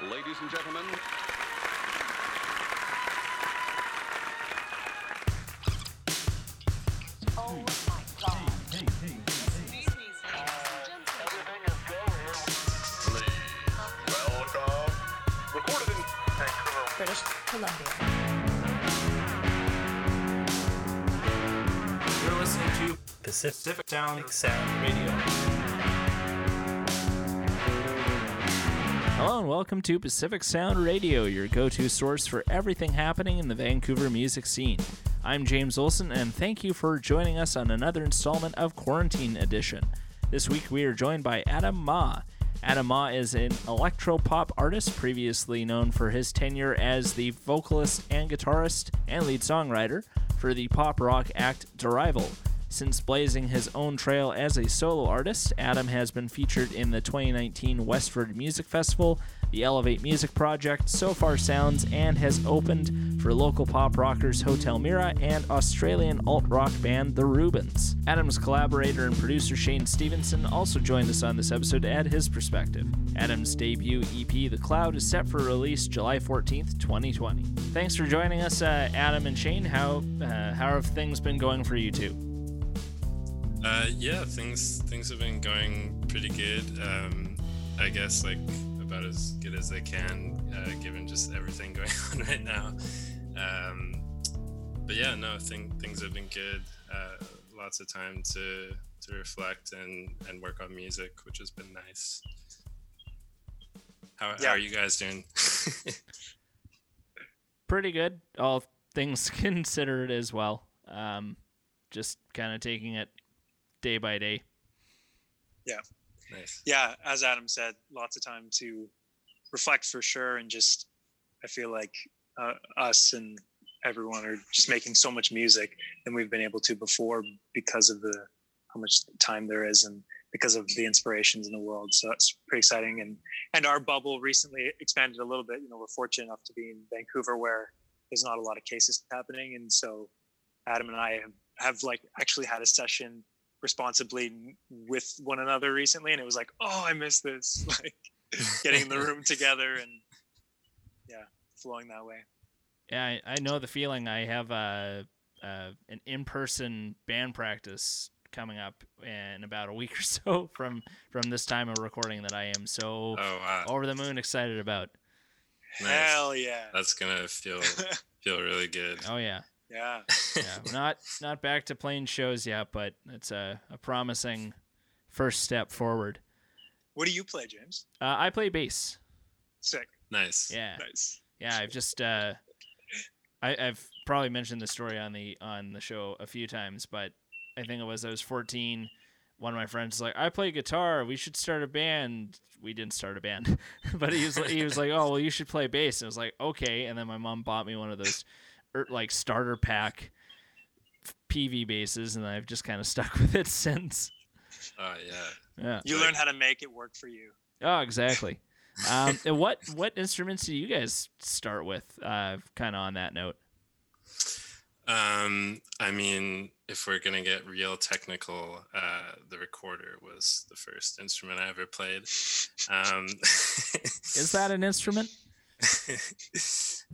Ladies and gentlemen, Oh my god. welcome. Recorded in British Columbia. You're listening to Pacific Sound Sound Radio. Hello and welcome to Pacific Sound Radio, your go to source for everything happening in the Vancouver music scene. I'm James Olson, and thank you for joining us on another installment of Quarantine Edition. This week we are joined by Adam Mah. Adam Mah is an electro-pop artist previously known for his tenure as the vocalist and guitarist and lead songwriter for the pop rock act Derrival. Since blazing his own trail as a solo artist, Adam has been featured in the 2019 Westward Music Festival, the Elevate Music Project, Sofar Sounds, and has opened for local pop rockers Hotel Mira and Australian alt rock band The Rubens. Adam's collaborator and producer Shane Stephenson also joined us on this episode to add his perspective. Adam's debut EP, The Cloud, is set for release July 14th, 2020. Thanks for joining us, uh, Adam and Shane. How uh, how have things been going for you two? Uh, yeah, things things have been going pretty good. Um, I guess like about as good as they can, uh, given just everything going on right now. Um, but yeah, no, thing, things have been good. Uh, lots of time to to reflect and and work on music, which has been nice. How, how are you guys doing? pretty good, all things considered as well. Um, just kind of taking it day by day. nice. yeah as adam said lots of time to reflect for sure and just i feel like uh, us and everyone are just making so much music than we've been able to before because of the how much time there is and because of the inspirations in the world. So that's pretty exciting. And and our bubble recently expanded a little bit. You know we're fortunate enough to be in vancouver where there's not a lot of cases happening. And so adam and i have, have like actually had a session responsibly with one another recently and it was like oh i miss this like getting the room together and yeah flowing that way Yeah, I, I know the feeling. I have uh, uh, an in-person band practice coming up in about a week or so from from this time of recording that I am so Oh wow, over the moon excited about. nice. hell yeah That's gonna feel feel really good. Oh yeah, yeah yeah. Not not back to playing shows yet, but it's a, a promising first step forward. what do you play james Uh, I play bass. sick Nice. Yeah. nice Yeah, I've just uh, I, I've probably mentioned the story on the on the show a few times, but I think it was I was 14. One of my friends was like, "I play guitar. We should start a band." We didn't start a band, but he was like- he was like, "Oh, well, you should play bass." And I was like, "Okay." And then my mom bought me one of those, er, like starter pack Peavey bases, and I've just kind of stuck with it since. Oh yeah. Yeah. you learn how to make it work for you Oh, exactly. Um, and what what instruments do you guys start with? Uh, kind of on that note. Um, I mean, if we're gonna get real technical, uh, the recorder was the first instrument I ever played. Um, Is that an instrument?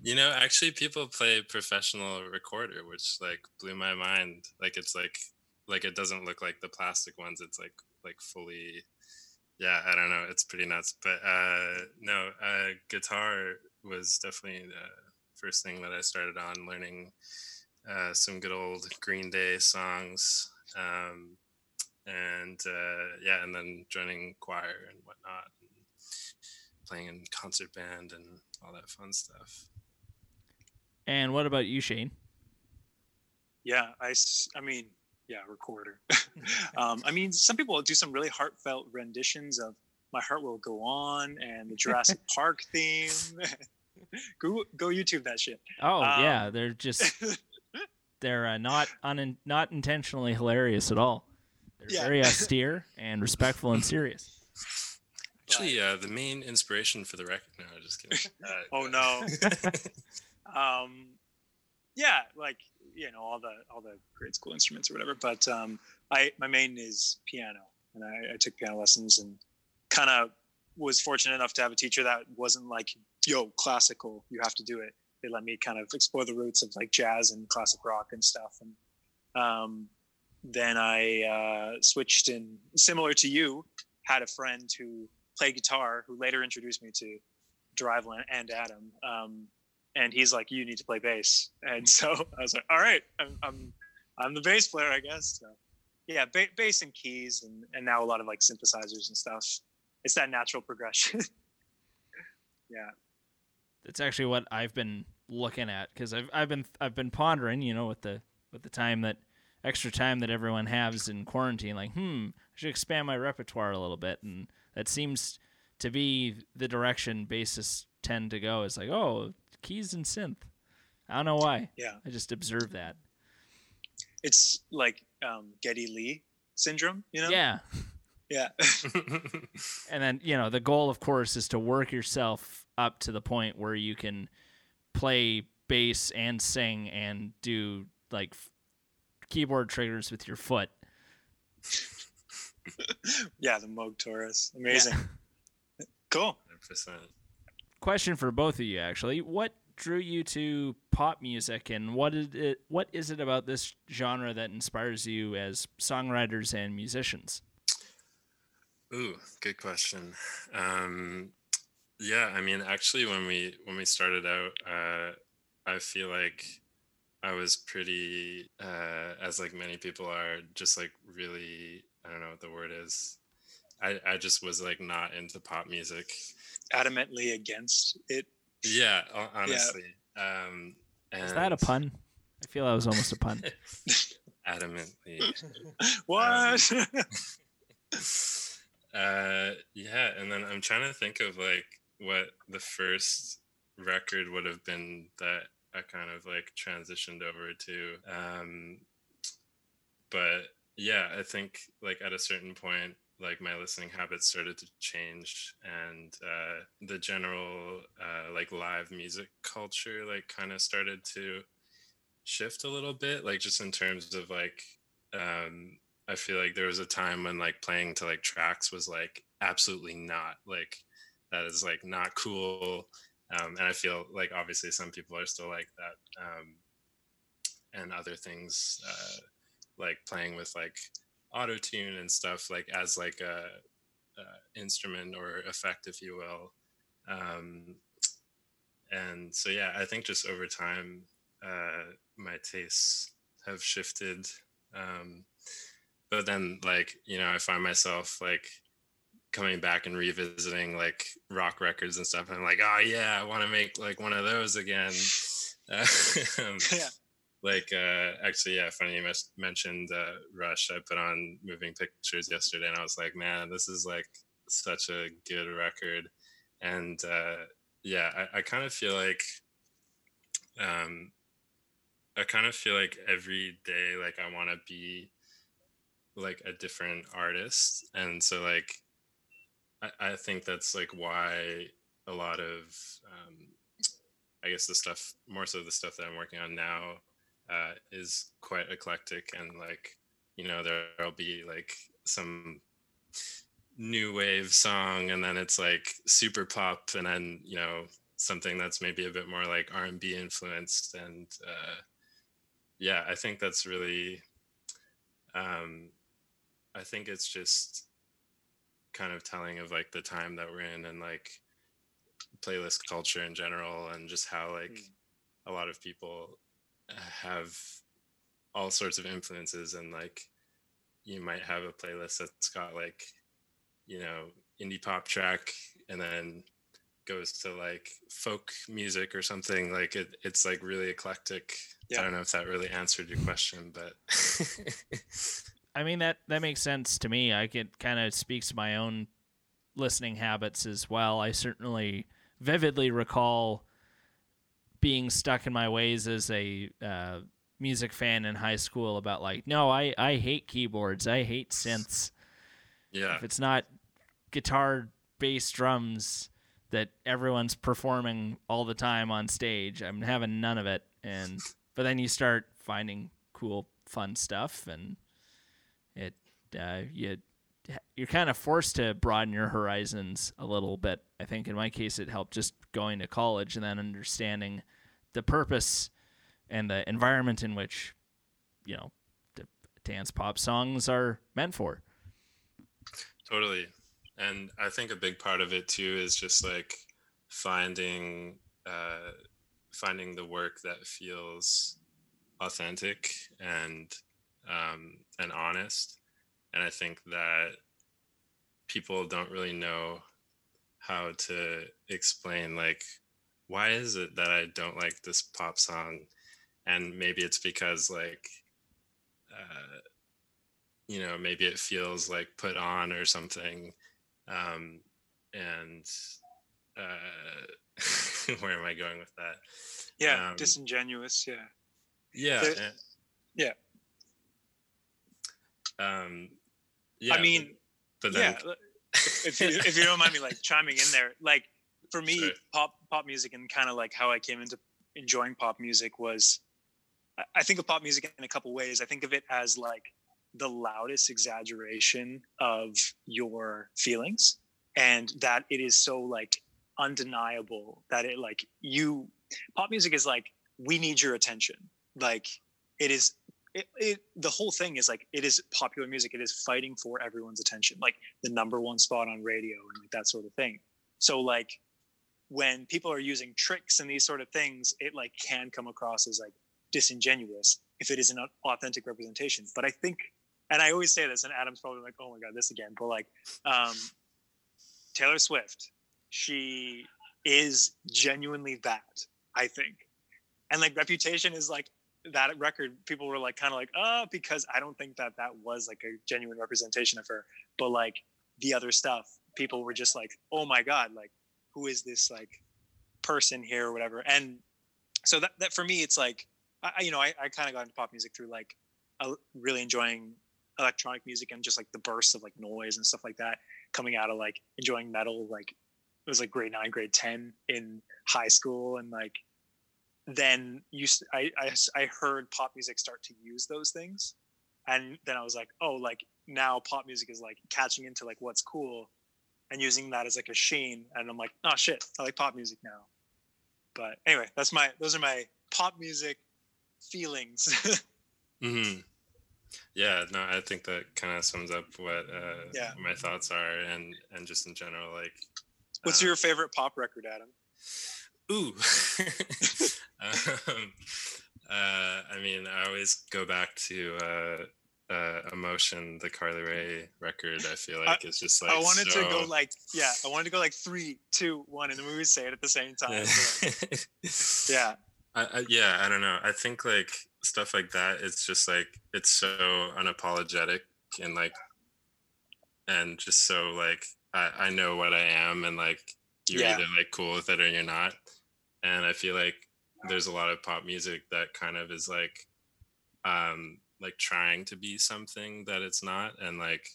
you know, actually, people play professional recorder, which like blew my mind. Like it's like like it doesn't look like the plastic ones. It's like like fully. Yeah, I don't know. It's pretty nuts. But uh, no, uh, guitar was definitely the first thing that I started on learning uh, some good old Green Day songs. Um, and uh, yeah, and then joining choir and whatnot, and playing in concert band and all that fun stuff. And what about you, Shane? yeah I, I mean yeah recorder um i mean some people do some really heartfelt renditions of my heart will go on and the jurassic park theme go go youtube that shit Oh Um, yeah, they're just they're uh, not un- not intentionally hilarious at all. They're Yeah. very austere and respectful and serious. Actually, uh, the main inspiration for the record. No, just kidding. Uh, oh no um yeah like you know all the all the grade school instruments or whatever but um i my main is piano and i, I took piano lessons and kind of was fortunate enough to have a teacher that wasn't like, yo, classical, you have to do it. They let me kind of explore the roots of like jazz and classic rock and stuff. And um, then I uh, switched in, similar to you, had a friend who played guitar who later introduced me to Driveland and Adam. Um, and he's like, "You need to play bass." And so I was like, "All right, I'm I'm, I'm the bass player, I guess." So, yeah, ba- bass and keys, and and now a lot of like synthesizers and stuff. It's that natural progression. yeah, That's actually what I've been looking at because I've I've been I've been pondering, you know, with the with the time that extra time that everyone has in quarantine, like, hmm, I should expand my repertoire a little bit, and that seems to be the direction bassists tend to go. It's like, oh, keys and synth. I don't know why. yeah. I just observe that. It's like um, Geddy Lee syndrome, you know? Yeah. yeah, And then, you know, the goal, of course, is to work yourself up to the point where you can play bass and sing and do like f- keyboard triggers with your foot. yeah. The Moog Taurus, amazing. Yeah. Cool. 100%. Question for both of you, actually. What drew you to pop music, and what is it? What is it about this genre that inspires you as songwriters and musicians? Ooh, good question. Um, yeah, I mean, actually, when we when we started out, uh, I feel like I was pretty, uh, as like many people are, just like really, I don't know what the word is. I, I just was like not into pop music. Adamantly against it. Yeah, ho- honestly. Um, and Is that a pun? I feel that was almost a pun. Adamantly. What? uh yeah and then i'm trying to think of like what the first record would have been that i kind of like transitioned over to um but yeah i think like at a certain point like my listening habits started to change and uh the general uh like live music culture like kind of started to shift a little bit like just in terms of like um I feel like there was a time when like playing to like tracks was like absolutely not like that is like not cool. Um, and I feel like obviously some people are still like that. Um, and other things uh, like playing with like auto tune and stuff like as like a, a instrument or effect, if you will. Um, and so yeah, I think just over time, uh, my tastes have shifted. Um, but then like you know i find myself like coming back and revisiting like rock records and stuff and i'm like oh yeah i want to make like one of those again um, yeah. Like uh actually yeah funny you mes- mentioned uh rush. I put on moving pictures yesterday and i was like man this is like such a good record. And uh yeah i, I kind of feel like um i kind of feel like every day like i want to be like a different artist. And so like I, I think that's like why a lot of um, i guess the stuff more so the stuff that i'm working on now uh, is quite eclectic and like you know there'll be like some new wave song and then it's like super pop and then you know something that's maybe a bit more like r&b influenced and uh, yeah i think that's really um, I think it's just kind of telling of like the time that we're in and like playlist culture in general and just how like Mm. a lot of people have all sorts of influences and like you might have a playlist that's got like you know indie pop track and then goes to like folk music or something like it, it's like really eclectic Yeah. i don't know if that really answered your question but I mean that that makes sense to me. I could kind of speaks to my own listening habits as well. I certainly vividly recall being stuck in my ways as a uh, music fan in high school about like, no, I I hate keyboards. I hate synths. yeah If it's not guitar, bass, drums that everyone's performing all the time on stage, I'm having none of it. And but then you start finding cool, fun stuff, and it uh, you you're kind of forced to broaden your horizons a little bit. I think in my case, it helped just going to college and then understanding the purpose and the environment in which, you know, the dance pop songs are meant for. Totally. And I think a big part of it too is just like finding uh, finding the work that feels authentic and um, and honest. And I think that people don't really know how to explain like why is it that I don't like this pop song? And maybe it's because like uh, you know maybe it feels like put on or something um, and uh, where am I going with that? Yeah, Um, disingenuous. Yeah. Yeah. There- and- yeah. Um, yeah. I mean, but, but then, yeah. If you, if you don't mind me like chiming in there, like for me, pop pop music and kind of like how I came into enjoying pop music was, I- I think of pop music in a couple ways. I think of it as like the loudest exaggeration of your feelings, and that it is so like undeniable that it like you pop music is like we need your attention. Like it is it, it the whole thing is like it is popular music. It is fighting for everyone's attention like the number one spot on radio and like that sort of thing. So like when people are using tricks and these sort of things it like can come across as like disingenuous if it is an authentic representation. But i think and i always say this and adam's probably like oh my god this again but like um taylor swift she is genuinely that i think. And like reputation is like that record people were like kind of like oh because i don't think that that was like a genuine representation of her. But like the other stuff people were just like oh my god like who is this like person here or whatever. And so that, that for me it's like i you know i, I kind of got into pop music through like really enjoying electronic music and just like the bursts of like noise and stuff like that coming out of like enjoying metal like it was like grade 9 grade 10 in high school. And like then you I, I I heard pop music start to use those things. And then i was like oh like now pop music is like catching into like what's cool and using that as like a sheen and i'm like oh shit i like pop music now but anyway that's my those are my pop music feelings hmm yeah, no, I think that kind of sums up what uh, Yeah. my thoughts are, and and just in general, like. what's uh, your favorite pop record adam Ooh. um, uh, I mean, I always go back to uh, uh, "Emotion," the Carly Rae record. I feel like it's just like i wanted to go like yeah i wanted to go like three two one and the would say it at the same time yeah I, I, yeah, I don't know. I think like stuff like that. It's just like it's so unapologetic and like, and just so like I, I know what I am and like you're Yeah. either like cool with it or you're not. And I feel like there's a lot of pop music that kind of is like, um, like trying to be something that it's not, and like,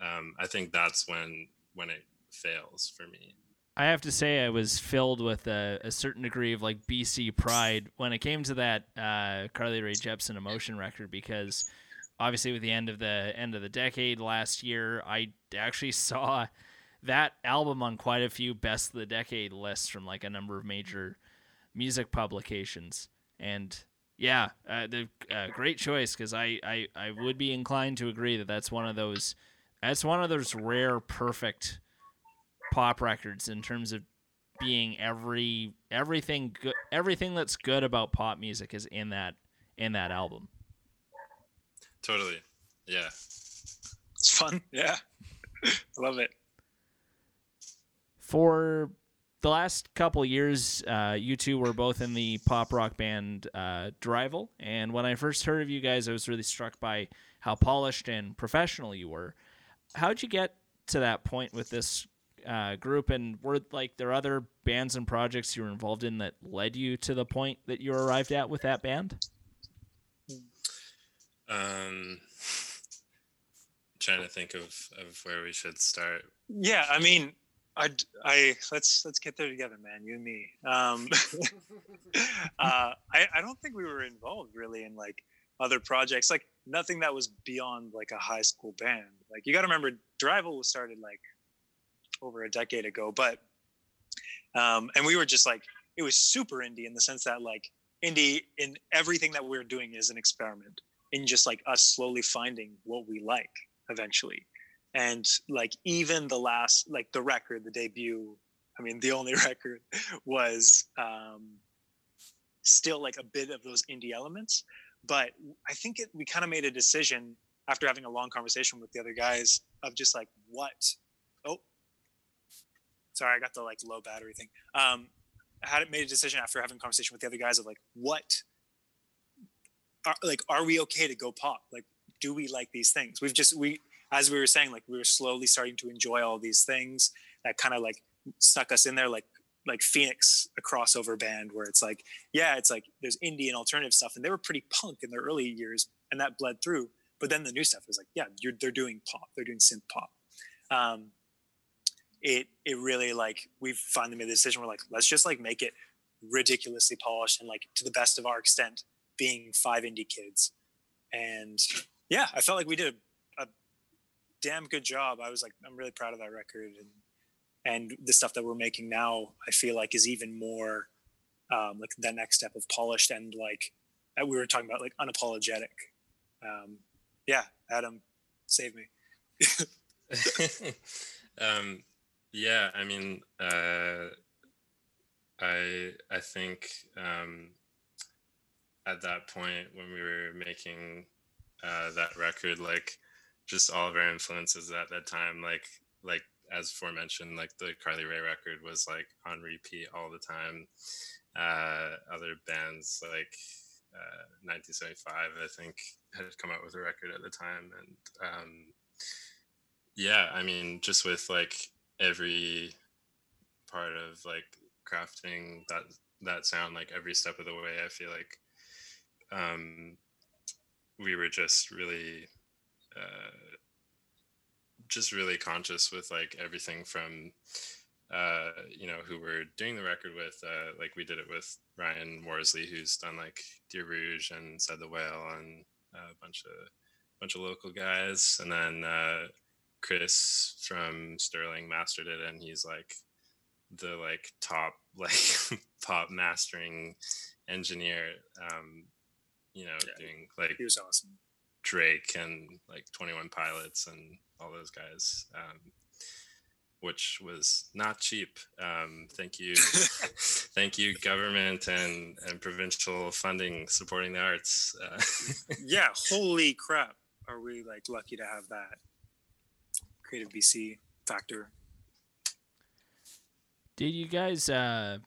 um, I think that's when when it fails for me. I have to say, I was filled with a, a certain degree of like BC pride when it came to that uh, Carly Rae Jepsen emotion record because obviously with the end of the end of the decade last year, I actually saw that album on quite a few best of the decade lists from like a number of major music publications, and yeah, uh, the uh, great choice because I, I I would be inclined to agree that that's one of those that's one of those rare perfect pop records in terms of being every everything good everything that's good about pop music is in that in that album. Totally, yeah. it's fun yeah i love it For the last couple years, uh, you two were both in the pop rock band uh, Derrival, and when I first heard of you guys, I was really struck by how polished and professional you were. How'd you get to that point with this uh, group, and were like there other bands and projects you were involved in that led you to the point that you arrived at with that band? Um, trying to think of of where we should start. Yeah, I mean, I, I let's let's get there together, man. You and me. Um, uh, I I don't think we were involved really in like other projects. Like nothing that was beyond like a high school band. Like you got to remember, Derrival was started like over a decade ago, but um, and we were just like it was super indie in the sense that like indie in everything that we are doing is an experiment in just like us slowly finding what we like eventually and like even the last like the record the debut i mean the only record was um still like a bit of those indie elements. But i think it, we kind of made a decision after having a long conversation with the other guys of just like what oh sorry i got the like low battery thing. Um I had made a decision after having a conversation with the other guys of like what are, like are we okay to go pop? Like do we like these things? We've just we as we were saying like we were slowly starting to enjoy all these things that kind of like stuck us in there like like phoenix a crossover band where it's like yeah it's like there's indie and alternative stuff and they were pretty punk in their early years and that bled through but then the new stuff is like yeah they're doing pop they're doing synth pop. Um, it it really like we've finally made the decision we're like let's just like make it ridiculously polished and like to the best of our extent being five indie kids. And yeah i felt like we did a damn good job. I was like i'm really proud of that record. And and the stuff that we're making now i feel like is even more um, like that next step of polished and like uh, we were talking about like unapologetic. Um, yeah adam save me. Um, yeah, I mean, uh, I I think um, at that point when we were making uh, that record, like just all of our influences at that time, like like as aforementioned, like the Carly Rae record was like on repeat all the time. Uh, other bands like uh, 1975, I think, had come out with a record at the time, and um, yeah, I mean, just with like every part of like crafting that that sound like every step of the way i feel like um we were just really uh just really conscious with like everything from uh you know who we're doing the record with uh like we did it with ryan worsley who's done like dear rouge and said the whale and a bunch of bunch of local guys and then uh Chris from Sterling mastered it, and he's like the like top like pop mastering engineer. Um, you know, Yeah, doing like he was awesome Drake and like Twenty One Pilots and all those guys, um, which was not cheap. Um, thank you, thank you, government and and provincial funding supporting the arts. Uh, yeah holy crap are we like lucky to have that creative bc factor Did you guys? Uh,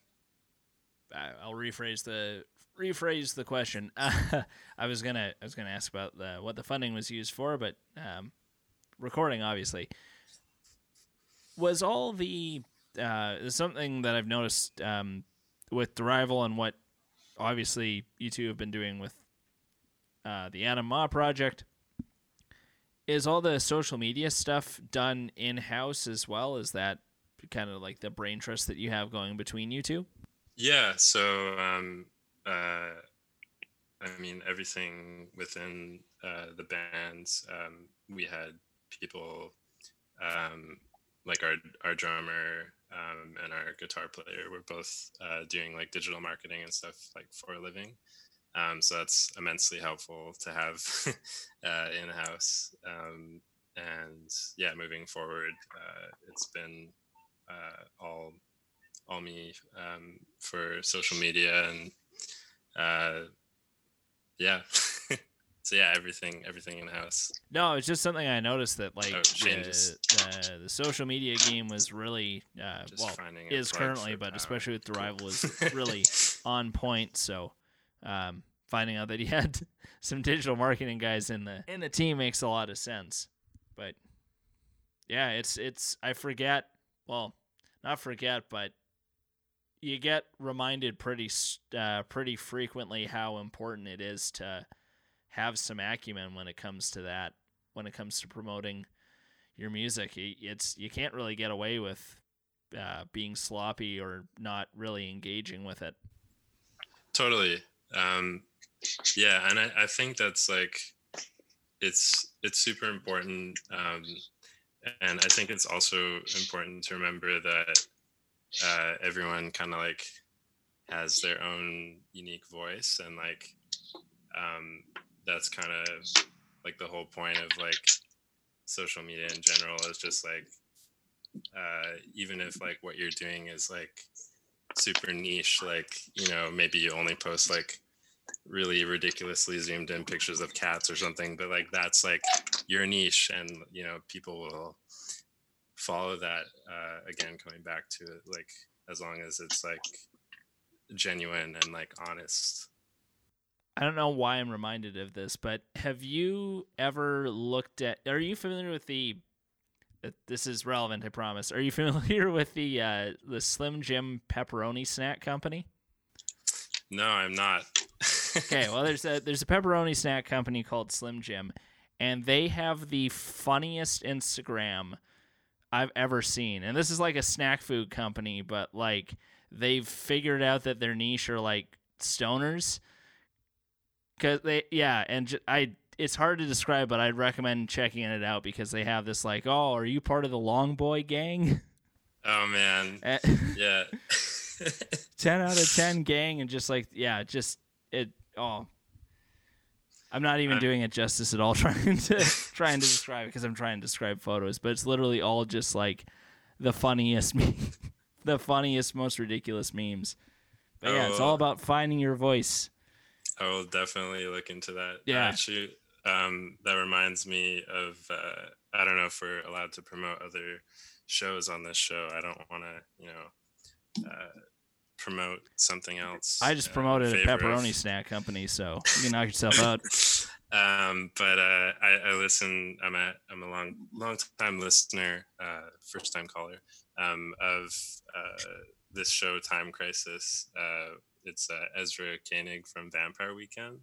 I- I'll rephrase the rephrase the question. I was gonna I was gonna ask about the, what the funding was used for, but um, recording obviously was all the uh, something that I've noticed um, with Derrival and what obviously you two have been doing with uh, the Adam Mah project. Is all the social media stuff done in house as well? Is that kind of like the brain trust that you have going between you two? Yeah. So, um, uh, I mean, everything within uh, the bands, um, we had people um, like our our drummer um, and our guitar player were both uh, doing like digital marketing and stuff like for a living. Um, so that's immensely helpful to have uh, in house. Um, and yeah, moving forward, uh, it's been uh, all all me um, for social media and uh, yeah. so yeah, everything everything in house. No, it's just something I noticed that like Oh, the, the, the social media game was really uh, well is currently, but power. especially with Derrival is really on point. So um, finding out that he had some digital marketing guys in the in the team makes a lot of sense. But yeah, it's it's I forget. Well, not forget, but you get reminded pretty uh, pretty frequently how important it is to have some acumen when it comes to that. When it comes to promoting your music, it's you can't really get away with uh, being sloppy or not really engaging with it. Totally. Um, yeah, and I, I think that's like it's it's super important um, and i think it's also important to remember that uh, everyone kind of like has their own unique voice and like um, that's kind of like the whole point of like social media in general is just like uh, even if like what you're doing is like super niche like you know maybe you only post like really ridiculously zoomed in pictures of cats or something but like that's like your niche and you know people will follow that uh, again coming back to it like as long as it's like genuine and like honest I don't know why I'm reminded of this, but have you ever looked at? Are you familiar with the? uh, This is relevant, I promise. Are you familiar with the uh, the Slim Jim pepperoni snack company? no i'm not Okay, well, there's a there's a pepperoni snack company called Slim Jim, and they have the funniest Instagram I've ever seen. And this is like a snack food company, but like they've figured out that their niche are like stoners. Cause they, yeah, and j- I, it's hard to describe, but I'd recommend checking it out because they have this like, oh, are you part of the Long Boy gang? oh man Eh, yeah 10 out of 10 gang and just like yeah just it oh i'm not even doing it justice at all trying to trying to describe it because i'm trying to describe photos but it's literally all just like the funniest meme the funniest most ridiculous memes but yeah it's all Oh. about finding your voice I will definitely look into that. Yeah. Actually, um, that reminds me of uh, I don't know if we're allowed to promote other shows on this show. I don't want to, you know, uh, promote something else. i just uh, promoted a favor of- pepperoni snack company so you can knock yourself out um, but uh, I, I listen. I'm a I'm a long long time listener, uh, first time caller um, of uh, this show, Time Crisis. Uh, it's uh, Ezra Koenig from Vampire Weekend,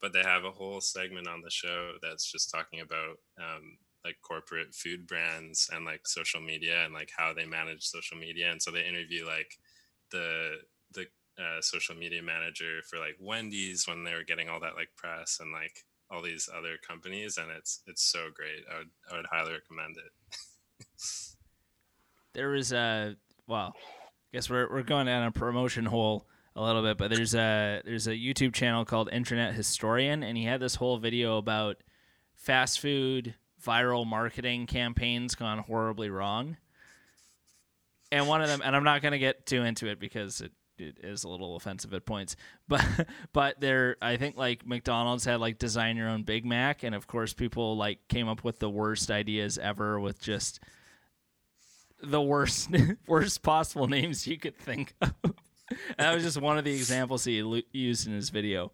but they have a whole segment on the show that's just talking about um, like corporate food brands and like social media and like how they manage social media. And so they interview like the the uh, social media manager for like Wendy's when they were getting all that like press and like all these other companies, and it's it's so great. I would I would highly recommend it. there was a well I guess we're we're going down a promotion hole a little bit but there's a there's a youtube channel called internet historian and he had this whole video about fast food viral marketing campaigns gone horribly wrong and one of them and i'm not going to get too into it because it, it is a little offensive at points but but there i think like mcdonald's had like design your own big mac and of course people like came up with the worst ideas ever with just the worst worst possible names you could think of. And that was just one of the examples he used in his video.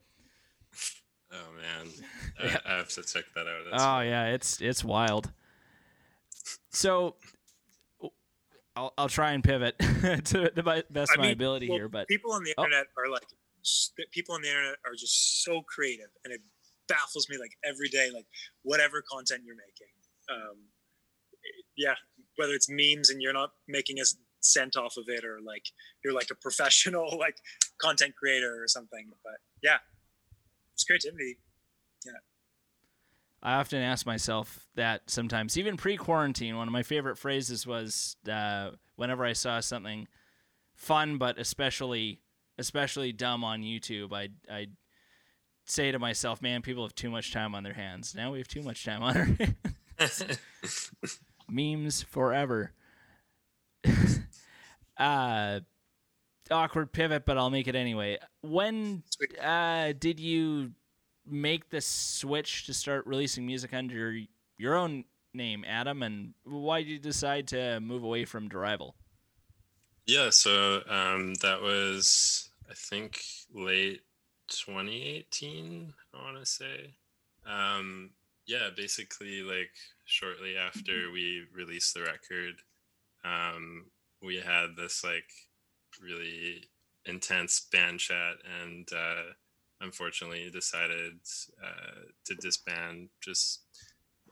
Oh man, Yeah. I, I have to check that out. That's Oh yeah, it's it's wild. So I'll I'll try and pivot to the best of my ability well, here, but people on the Oh. internet are like people on the internet are just so creative, and it baffles me like every day, like whatever content you're making. Um, yeah, whether it's memes and you're not making a cent off of it, or like you're like a professional like content creator or something. But yeah, it's creativity. I often ask myself that sometimes, even pre-quarantine. One of my favorite phrases was uh, whenever I saw something fun, but especially especially dumb on YouTube, I I say to myself, "Man, people have too much time on their hands. Now we have too much time on our hands. Memes forever." uh, awkward pivot, but I'll make it anyway. When uh, did you make the switch to start releasing music under your own name, Adam? And why did you decide to move away from Derrival? Yeah, so um, that was I think late 2018. I want to say. Um, yeah, basically like shortly after we released the record, um, we had this like really intense band chat, and uh, unfortunately decided uh, to disband just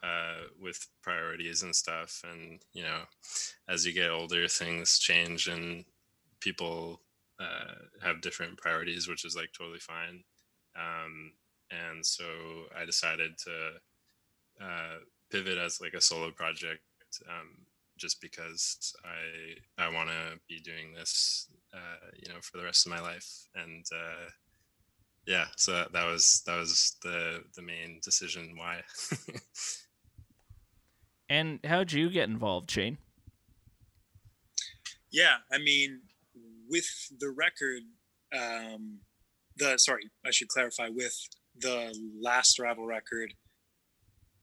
uh, with priorities and stuff. And you know, as you get older, things change and people uh, have different priorities, which is like totally fine. Um, and so I decided to uh, pivot as like a solo project um, just because I I want to be doing this uh, you know for the rest of my life and uh, yeah so that, that was that was the the main decision why And how'd you get involved, Shane? Yeah, I mean, with the record, um, the sorry, I should clarify with the last rival record,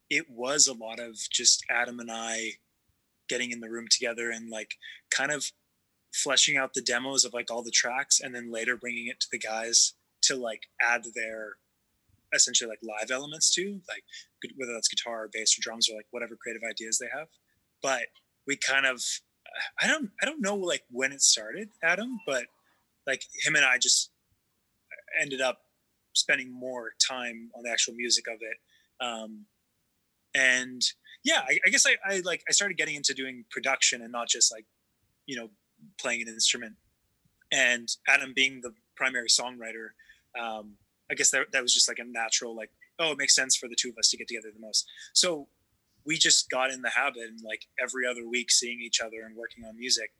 it was a lot of just Adam and I getting in the room together and like kind of fleshing out the demos of like all the tracks and then later bringing it to the guys to like add their essentially like live elements to like whether that's guitar or bass or drums or like whatever creative ideas they have. But we kind of i don't i don't know like when it started adam but like him and i just ended up spending more time on the actual music of it. Um and yeah i, I guess I, I like i started getting into doing production and not just like you know playing an instrument. And adam being the primary songwriter um I guess that, that was just like a natural, like, oh, it makes sense for the two of us to get together the most. So we just got in the habit and like every other week seeing each other and working on music,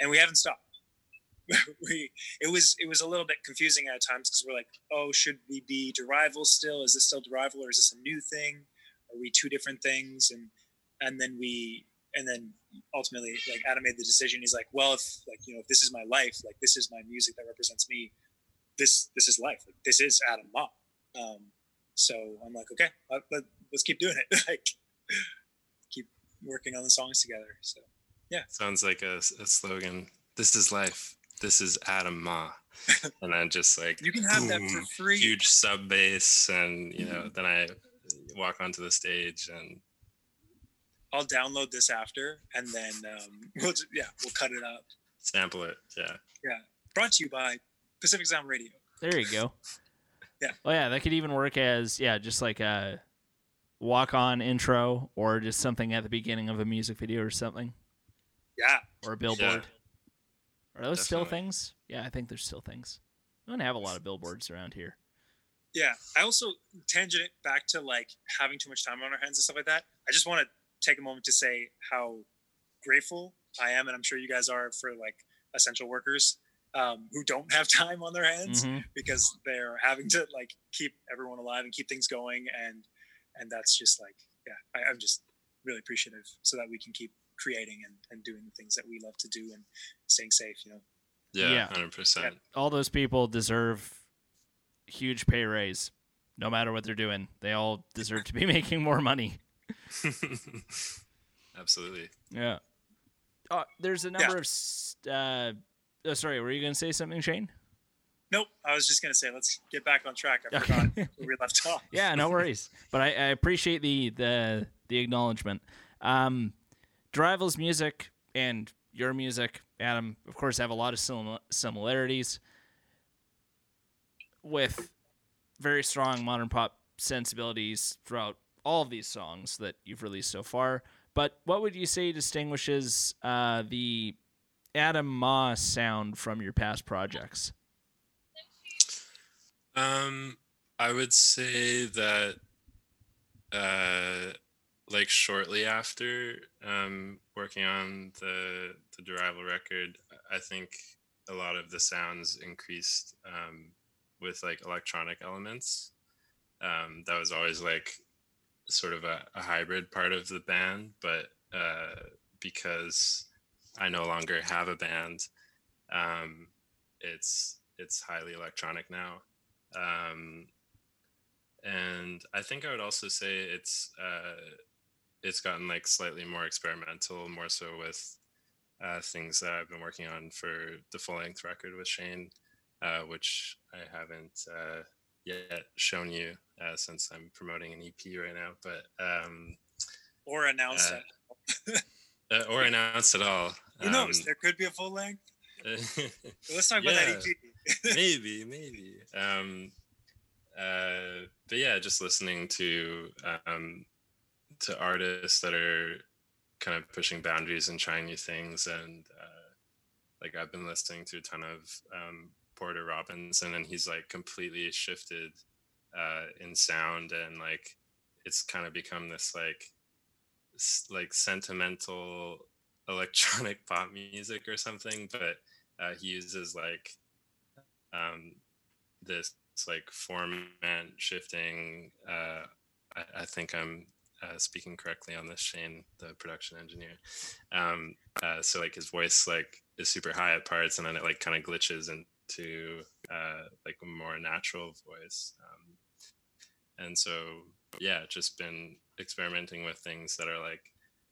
and we haven't stopped. we it was it was a little bit confusing at times because we're like, oh, should we be Derrival still? Is this still Derrival or is this a new thing? Are we two different things? And and then we and then ultimately like Adam made the decision. He's like, well, if like you know if this is my life, like this is my music that represents me this this is life. Like, this is Adam Mah. Um, so I'm like, okay, let, let, let's keep doing it. like, keep working on the songs together. So yeah, sounds like a, a slogan. This is life. This is Adam Mah. and then just like you can have that for free. Huge sub bass, and you know, then I walk onto the stage and I'll download this after, and then um, we'll just, yeah, we'll cut it up, sample it. Yeah, yeah. Brought to you by Pacific Sound Radio. There you go. yeah. Oh yeah, that could even work as yeah, just like a walk on intro or just something at the beginning of a music video or something. Yeah. Or a billboard. Yeah. Are those Definitely. still things? Yeah, I think there's still things. We don't have a lot of billboards around here. Yeah. I also tangent it back to like having too much time on our hands and stuff like that. I just want to take a moment to say how grateful I am, and I'm sure you guys are for like essential workers um, who don't have time on their hands Mhm. because they're having to like keep everyone alive and keep things going and and that's just like yeah I, i'm just really appreciative so that we can keep creating and, and doing the things that we love to do and staying safe you know yeah, Yeah. hundred percent. All those people deserve huge pay raise, no matter what they're doing. They all deserve to be making more money. Absolutely. Yeah. Uh, there's a number Yeah. of. Uh, oh, sorry, were you going to say something, Shane? nope i was just going to say let's get back on track i Okay. forgot where we left off yeah, no worries. But I, I appreciate the the the acknowledgement. Um, Derrival's music and your music, Adam, of course, have a lot of sim- similarities with very strong modern pop sensibilities throughout all of these songs that you've released so far. But what would you say distinguishes uh, the Adam Mah sound from your past projects? Um, I would say that, uh, like shortly after um, working on the the Derrival record, I think a lot of the sounds increased um, with like electronic elements. Um, that was always like sort of a, a hybrid part of the band, but uh, because I no longer have a band, um, it's it's highly electronic now. Um, and I think I would also say it's uh, it's gotten like slightly more experimental, more so with uh, things that I've been working on for the full length record with Shane, uh, which I haven't uh, yet shown you uh, since I'm promoting an EP right now, but um, or announce Uh, it uh, or announced at all. who knows Um, there could be a full length. Let's talk about that ep maybe maybe. Um uh but yeah just listening to um to artists that are kind of pushing boundaries and trying new things. And uh like i've been listening to a ton of um porter robinson and he's like completely shifted uh in sound. And like it's kind of become this like like sentimental electronic pop music or something but uh, he uses like um, this like format shifting uh, I, I think i'm uh, speaking correctly on this shane the production engineer. Um, uh, so like his voice like is super high at parts and then it like kind of glitches into uh, like a more natural voice um, and so yeah just been experimenting with things that are like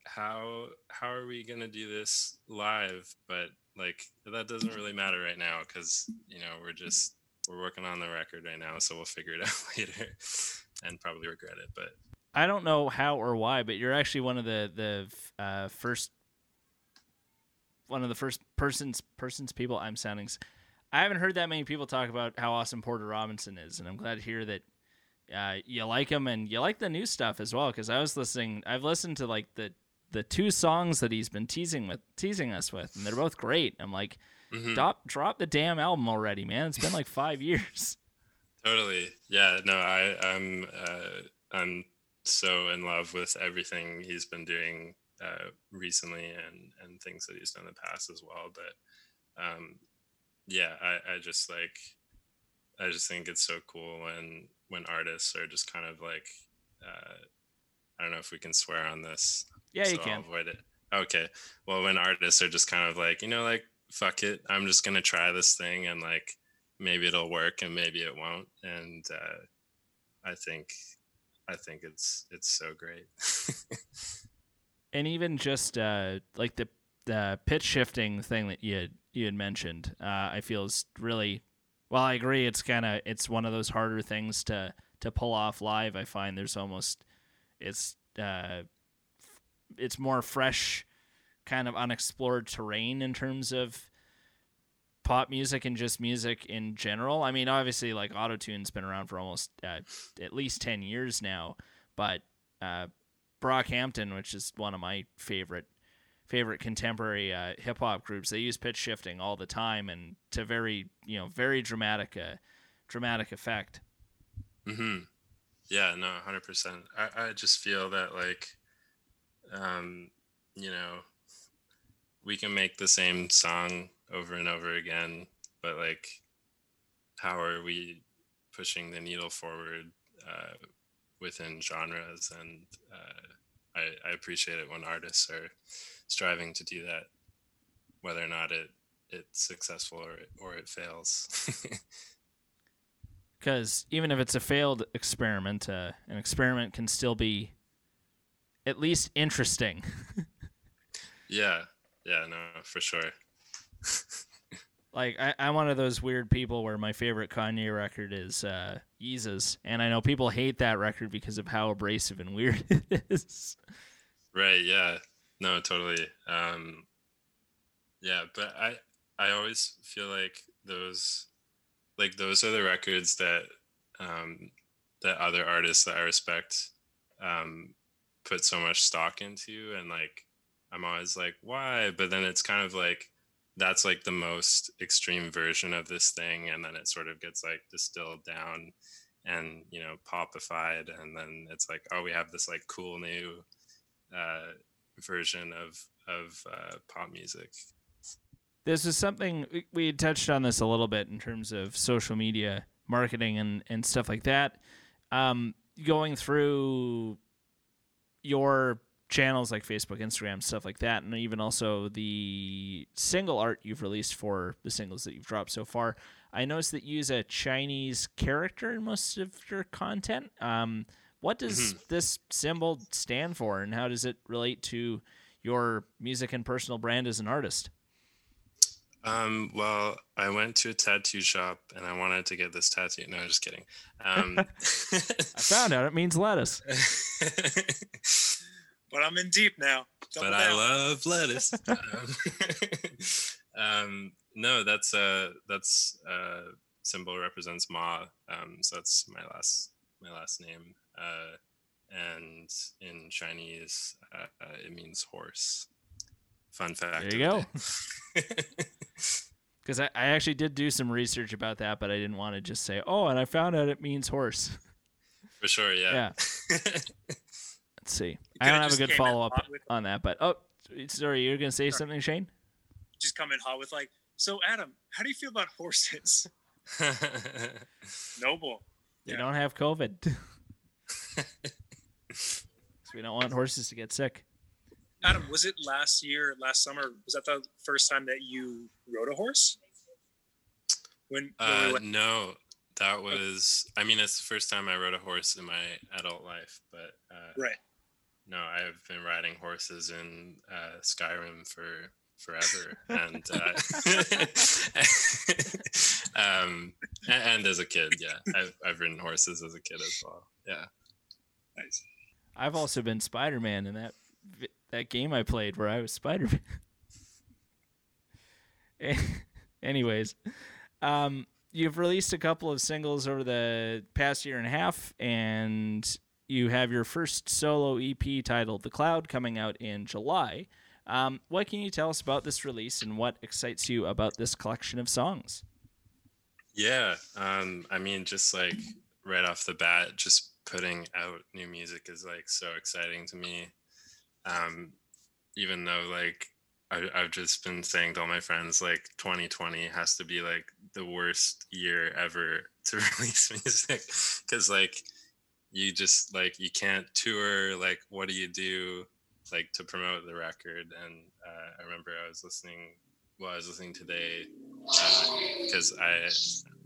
how how are we gonna do this live but like that doesn't really matter right now because you know we're just we're working on the record right now so we'll figure it out later and probably regret it but I don't know how or why, but you're actually one of the the uh, first one of the first persons persons people I'm sounding. i haven't heard that many people talk about how awesome Porter Robinson is, and I'm glad to hear that uh, you like him and you like the new stuff as well. Because I was listening, I've listened to like the the two songs that he's been teasing with teasing us with, and they're both great. I'm like, mhm. drop drop the damn album already, man. It's been like five years. Totally. Yeah. No, I, I'm, uh, I'm so in love with everything he's been doing uh, recently and and things that he's done in the past as well. But um, yeah, I, I just like, I just think it's so cool when when artists are just kind of like, uh, I don't know if we can swear on this. Yeah, you so I'll can. avoid it. Okay. Well, when artists are just kind of like, you know, like fuck it, I'm just gonna try this thing and like maybe it'll work and maybe it won't. And uh, I think I think it's it's so great. and even just uh, like the the pitch shifting thing that you had, you had mentioned, uh, I feel is really well. I agree. It's kind of it's one of those harder things to to pull off live. I find there's almost it's uh, it's more fresh, kind of unexplored terrain in terms of pop music and just music in general. I mean, obviously, like autotune's been around for almost uh, at least ten years now, but uh, Brockhampton, which is one of my favorite favorite contemporary uh, hip hop groups, they use pitch shifting all the time and to very you know very dramatic uh, dramatic effect. hmm Yeah, no, hundred percent. I I just feel that like, um, you know, we can make the same song over and over again, but like, how are we pushing the needle forward uh, within genres? And uh, I I appreciate it when artists are striving to do that, whether or not it it's successful or it, or it fails. because even if it's a failed experiment, uh, an experiment can still be at least interesting. yeah, yeah, no, for sure. like I, I'm one of those weird people where my favorite Kanye record is uh, Yeezus, and I know people hate that record because of how abrasive and weird it is. Right. Yeah. No, totally. Um, yeah, but I I always feel like those like those are the records that um, that other artists that I respect um, put so much stock into, and like I'm always like, why? But then it's kind of like that's like the most extreme version of this thing, and then it sort of gets like distilled down and you know popified, and then it's like, oh, we have this like cool new uh, version of of uh, pop music. This is something we- had touched on this a little bit in terms of social media marketing and, and stuff like that. Um, going through your channels like Facebook, Instagram, stuff like that, and even also the single art you've released for the singles that you've dropped so far. I noticed that you use a Chinese character in most of your content. Um, what does this symbol stand for, and how does it relate to your music and personal brand as an artist? Um, well, I went to a tattoo shop and I wanted to get this tattoo. No, just kidding. Um, I found out it means lettuce. But I'm in deep now. Double but I love lettuce. um, um, no, that's uh that's uh symbol represents Ma. Um, so that's my last my last name. Uh, and in Chinese, uh, uh, it means horse. Fun fact. There you go. Because I, I actually did do some research about that, but I didn't want to just say, oh, and I found out it means horse. for sure. Yeah. Yeah. Let's see. I don't have a good follow up with- on that, but oh, sorry, you're gonna say Sorry. something, Shane? Just come in hot with like, so Adam, how do you feel about horses? Noble. They Yeah. don't have COVID. so we don't want horses to get sick. Adam, was it last year, last summer? Was that the first time that you rode a horse? When, when we uh, went- no, that was. I mean, it's the first time I rode a horse in my adult life, but uh, right. No, I've been riding horses in uh, Skyrim for forever, and uh, um, a- and as a kid, yeah, I've I've ridden horses as a kid as well. Yeah. Nice. I've also been Spider Man in that that game I played where I was Spider Man. Anyways, um, you've released a couple of singles over the past year and a half, and you have your first solo EP titled "The Cloud" coming out in July. Um, what can you tell us about this release, and what excites you about this collection of songs? Yeah, um, I mean, just like right off the bat, just putting out new music is like so exciting to me. Um, even though like I, I've just been saying to all my friends, like 2020 has to be like the worst year ever to release music, because like you just like you can't tour. Like, what do you do? Like to promote the record, and uh, I remember I was listening. Well, I was listening today because I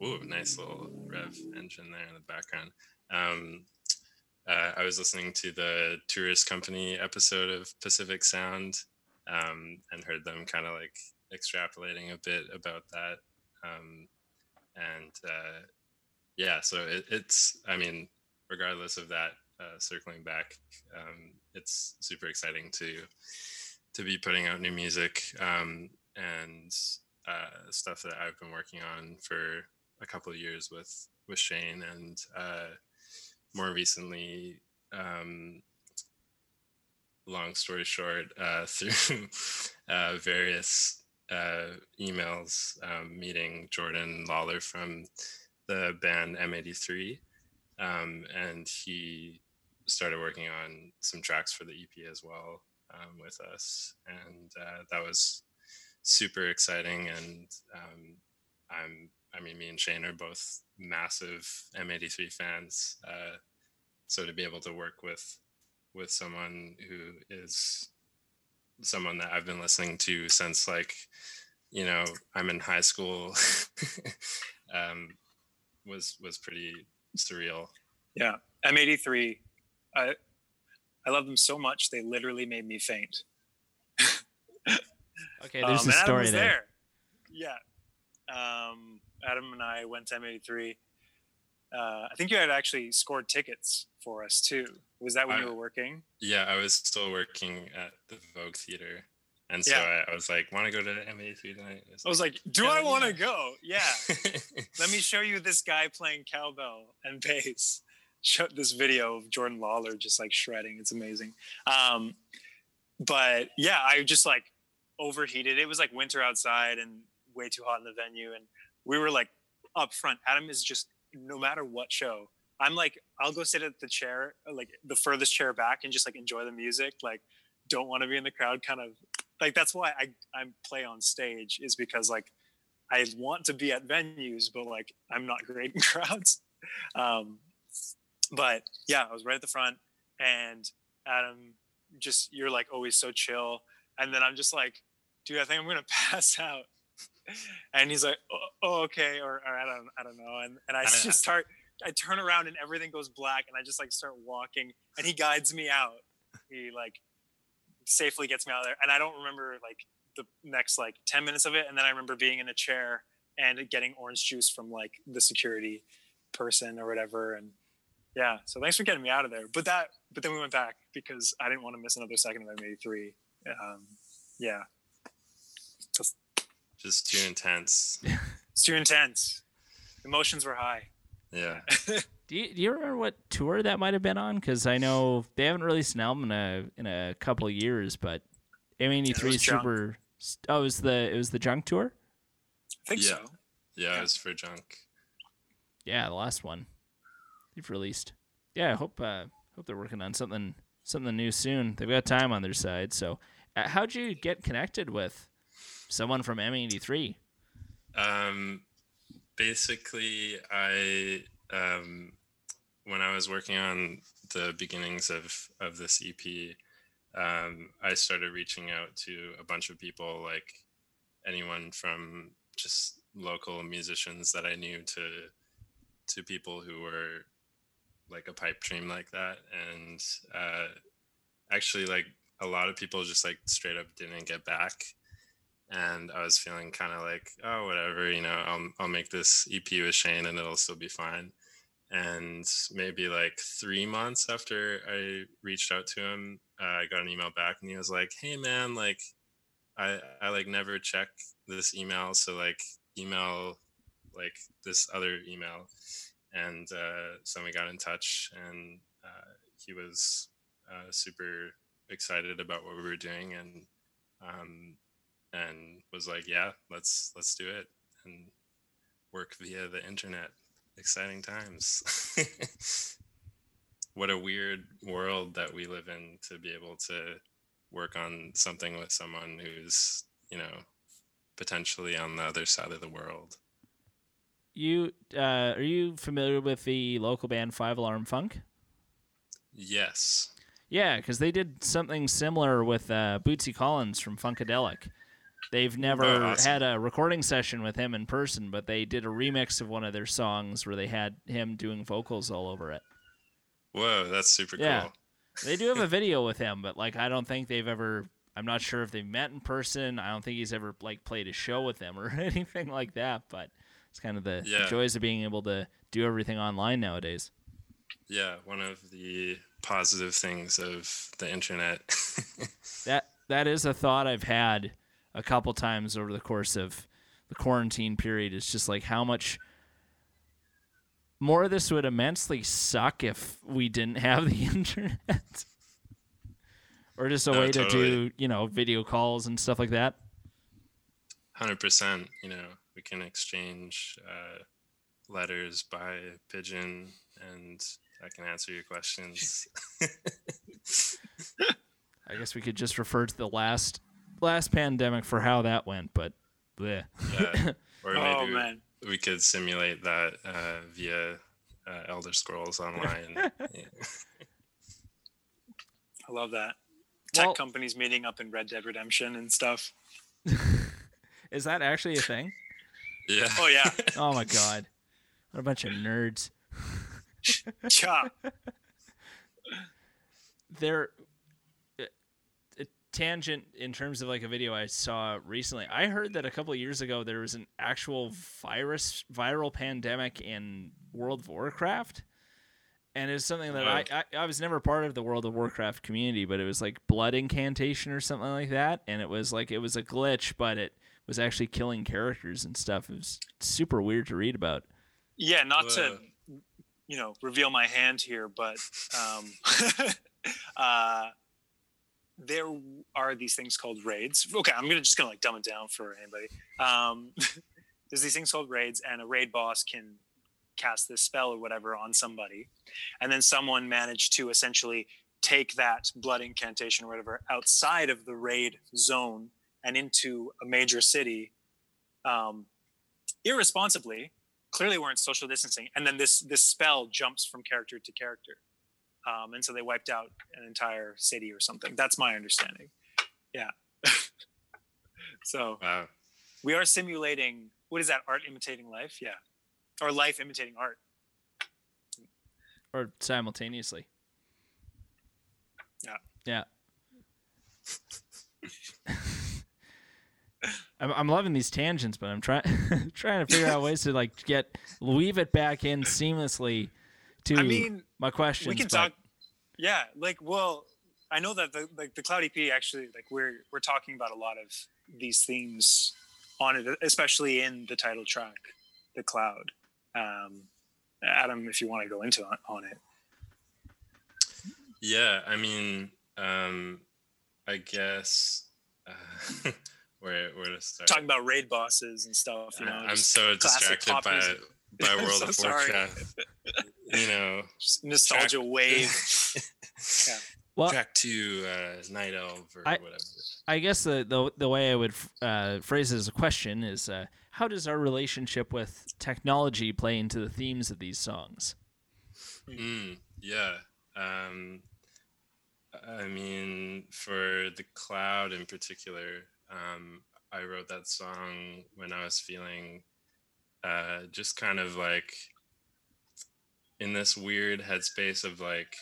Ooh, nice little rev engine there in the background. Um, uh, I was listening to the tourist company episode of Pacific Sound um, and heard them kind of like extrapolating a bit about that. Um, and uh, yeah, so it, it's, I mean, regardless of that, uh, circling back, um, it's super exciting to to be putting out new music um, and uh, stuff that I've been working on for a couple of years with with Shane and uh, more recently um, long story short uh, through uh, various uh, emails um, meeting Jordan Lawlor from the band M83 um, and he started working on some tracks for the EP as well um, with us and uh, that was super exciting and um, I'm I mean, me and Shane are both massive M83 fans. Uh, so to be able to work with with someone who is someone that I've been listening to since like, you know, I'm in high school, um, was was pretty surreal. Yeah. M83. I I love them so much they literally made me faint. Okay, there's Um, a and Adam story was there. Yeah. Um, Adam and I went to M83. Uh, I think you had actually scored tickets for us too. Was that when I- you were working? Yeah, I was still working at the Vogue Theater. And so Yeah. I, I was like, want to go to M83 tonight? It's I was like, do I want to go? Yeah. Let me show you this guy playing cowbell and bass. Show this video of Jordan Lawlor just like shredding. It's amazing. Um, but yeah, I just like overheated. It was like winter outside and way too hot in the venue. And we were like up front. Adam is just no matter what show. I'm like, I'll go sit at the chair, like the furthest chair back and just like enjoy the music. Like, don't want to be in the crowd kind of like that's why I, I play on stage is because like I want to be at venues, but like I'm not great in crowds. Um, but yeah, I was right at the front, and Adam, just you're like always so chill, and then I'm just like, dude, I think I'm gonna pass out, and he's like, oh, oh, okay, or, or I don't, I don't know, and and I I- just start, I turn around and everything goes black, and I just like start walking, and he guides me out. He like safely gets me out of there, and I don't remember like the next like 10 minutes of it and then i remember being in a chair and getting orange juice from like the security person or whatever and yeah so thanks for getting me out of there but that but then we went back because i didn't want to miss another second of m83 um, yeah Just- just too intense. it's too intense emotions were high Yeah. Do you, do you remember what tour that might have been on? Because I know they haven't released an album in a in a couple of years, but M83 was is Junk. super. Oh, it was the it was the Junk tour. i think Yeah. so Yeah, it was for junk. Yeah, the last one they've released. yeah, I hope uh, hope they're working on something something new soon. They've got time on their side. So, uh, how'd you get connected with someone from M83? Um, basically, I um, when I was working on the beginnings of of this EP, um, I started reaching out to a bunch of people, like anyone from just local musicians that I knew to to people who were like a pipe dream like that, and uh, actually, like a lot of people just like straight up didn't get back and I was feeling kind of like, oh, whatever, you know, I'll I'll make this EP with Shane and it'll still be fine. And maybe like three months after I reached out to him, uh, I got an email back, and he was like, "Hey, man, like, I I like never check this email, so like email like this other email." And uh, so we got in touch, and uh, he was uh, super excited about what we were doing, and um, and was like, "Yeah, let's let's do it and work via the internet." Exciting times. what a weird world that we live in to be able to work on something with someone who's, you know, potentially on the other side of the world. You uh, are you familiar with the local band Five Alarm Funk? Yes. Yeah, because they did something similar with uh, Bootsy Collins from Funkadelic. They've never Oh, awesome. had a recording session with him in person, but they did a remix of one of their songs where they had him doing vocals all over it. Whoa, that's super Yeah. cool. They do have a video with him, but like I don't think they've ever. I'm not sure if they've met in person. I don't think he's ever like played a show with them or anything like that. But it's kind of the, the joys of being able to do everything online nowadays. Yeah, one of the positive things of the internet. That that is a thought I've had a couple times over the course of the quarantine period. It's just like how much more of this would immensely suck if we didn't have the internet. or just a No, way to do, you know, video calls and stuff like that. 100%, you know, we can exchange uh, letters by pigeon and I can answer your questions. I guess we could just refer to the last last pandemic for how that went, but bleh. yeah. Or Oh maybe man, we could simulate that uh, via uh, Elder Scrolls Online. Yeah. I love that. Tech Well- companies meeting up in Red Dead Redemption and stuff. is that actually a thing? yeah. Oh yeah, Oh my god. What a bunch of nerds. chop. there a, a tangent in terms of like a video I saw recently. I heard that a couple of years ago there was an actual virus viral pandemic in World of Warcraft. And it's something that I, I I was never part of the World of Warcraft community, but it was like blood incantation or something like that. And it was like it was a glitch, but it was actually killing characters and stuff. It was super weird to read about. Yeah, not to you know reveal my hand here, but um, uh, there are these things called raids. Okay, I'm gonna just gonna like dumb it down for anybody. Um, there's these things called raids, and a raid boss can cast this spell or whatever on somebody, and then someone managed to essentially take that blood incantation or whatever outside of the raid zone and into a major city um, irresponsibly clearly weren't social distancing and then this this spell jumps from character to character um, and so they wiped out an entire city or something that's my understanding yeah so Wow. we are simulating what is that art imitating life yeah or life imitating art Or simultaneously. Yeah. Yeah. I'm, I'm loving these tangents, but I'm trying trying to figure out ways to like get weave it back in seamlessly to I mean, my question. we can but- talk yeah like well i know that the like the cloud ep actually like we're we're talking about a lot of these themes on it especially in the title track the cloud um adam if you want to go into on, on it Yeah, I mean, um, I guess uh, where where to start? talking about raid bosses and stuff you know I'm so distracted by music. by World so of. Warcraft. you know, Just nostalgia wave. yeah. Well, track two, uh, Night Elf or I- whatever. I guess the the, the way I would uh, phrase it as a question is uh, how does our relationship with technology play into the themes of these songs? Mm, yeah. Um, I mean, for the cloud in particular, um, I wrote that song when I was feeling uh, just kind of like in this weird headspace of like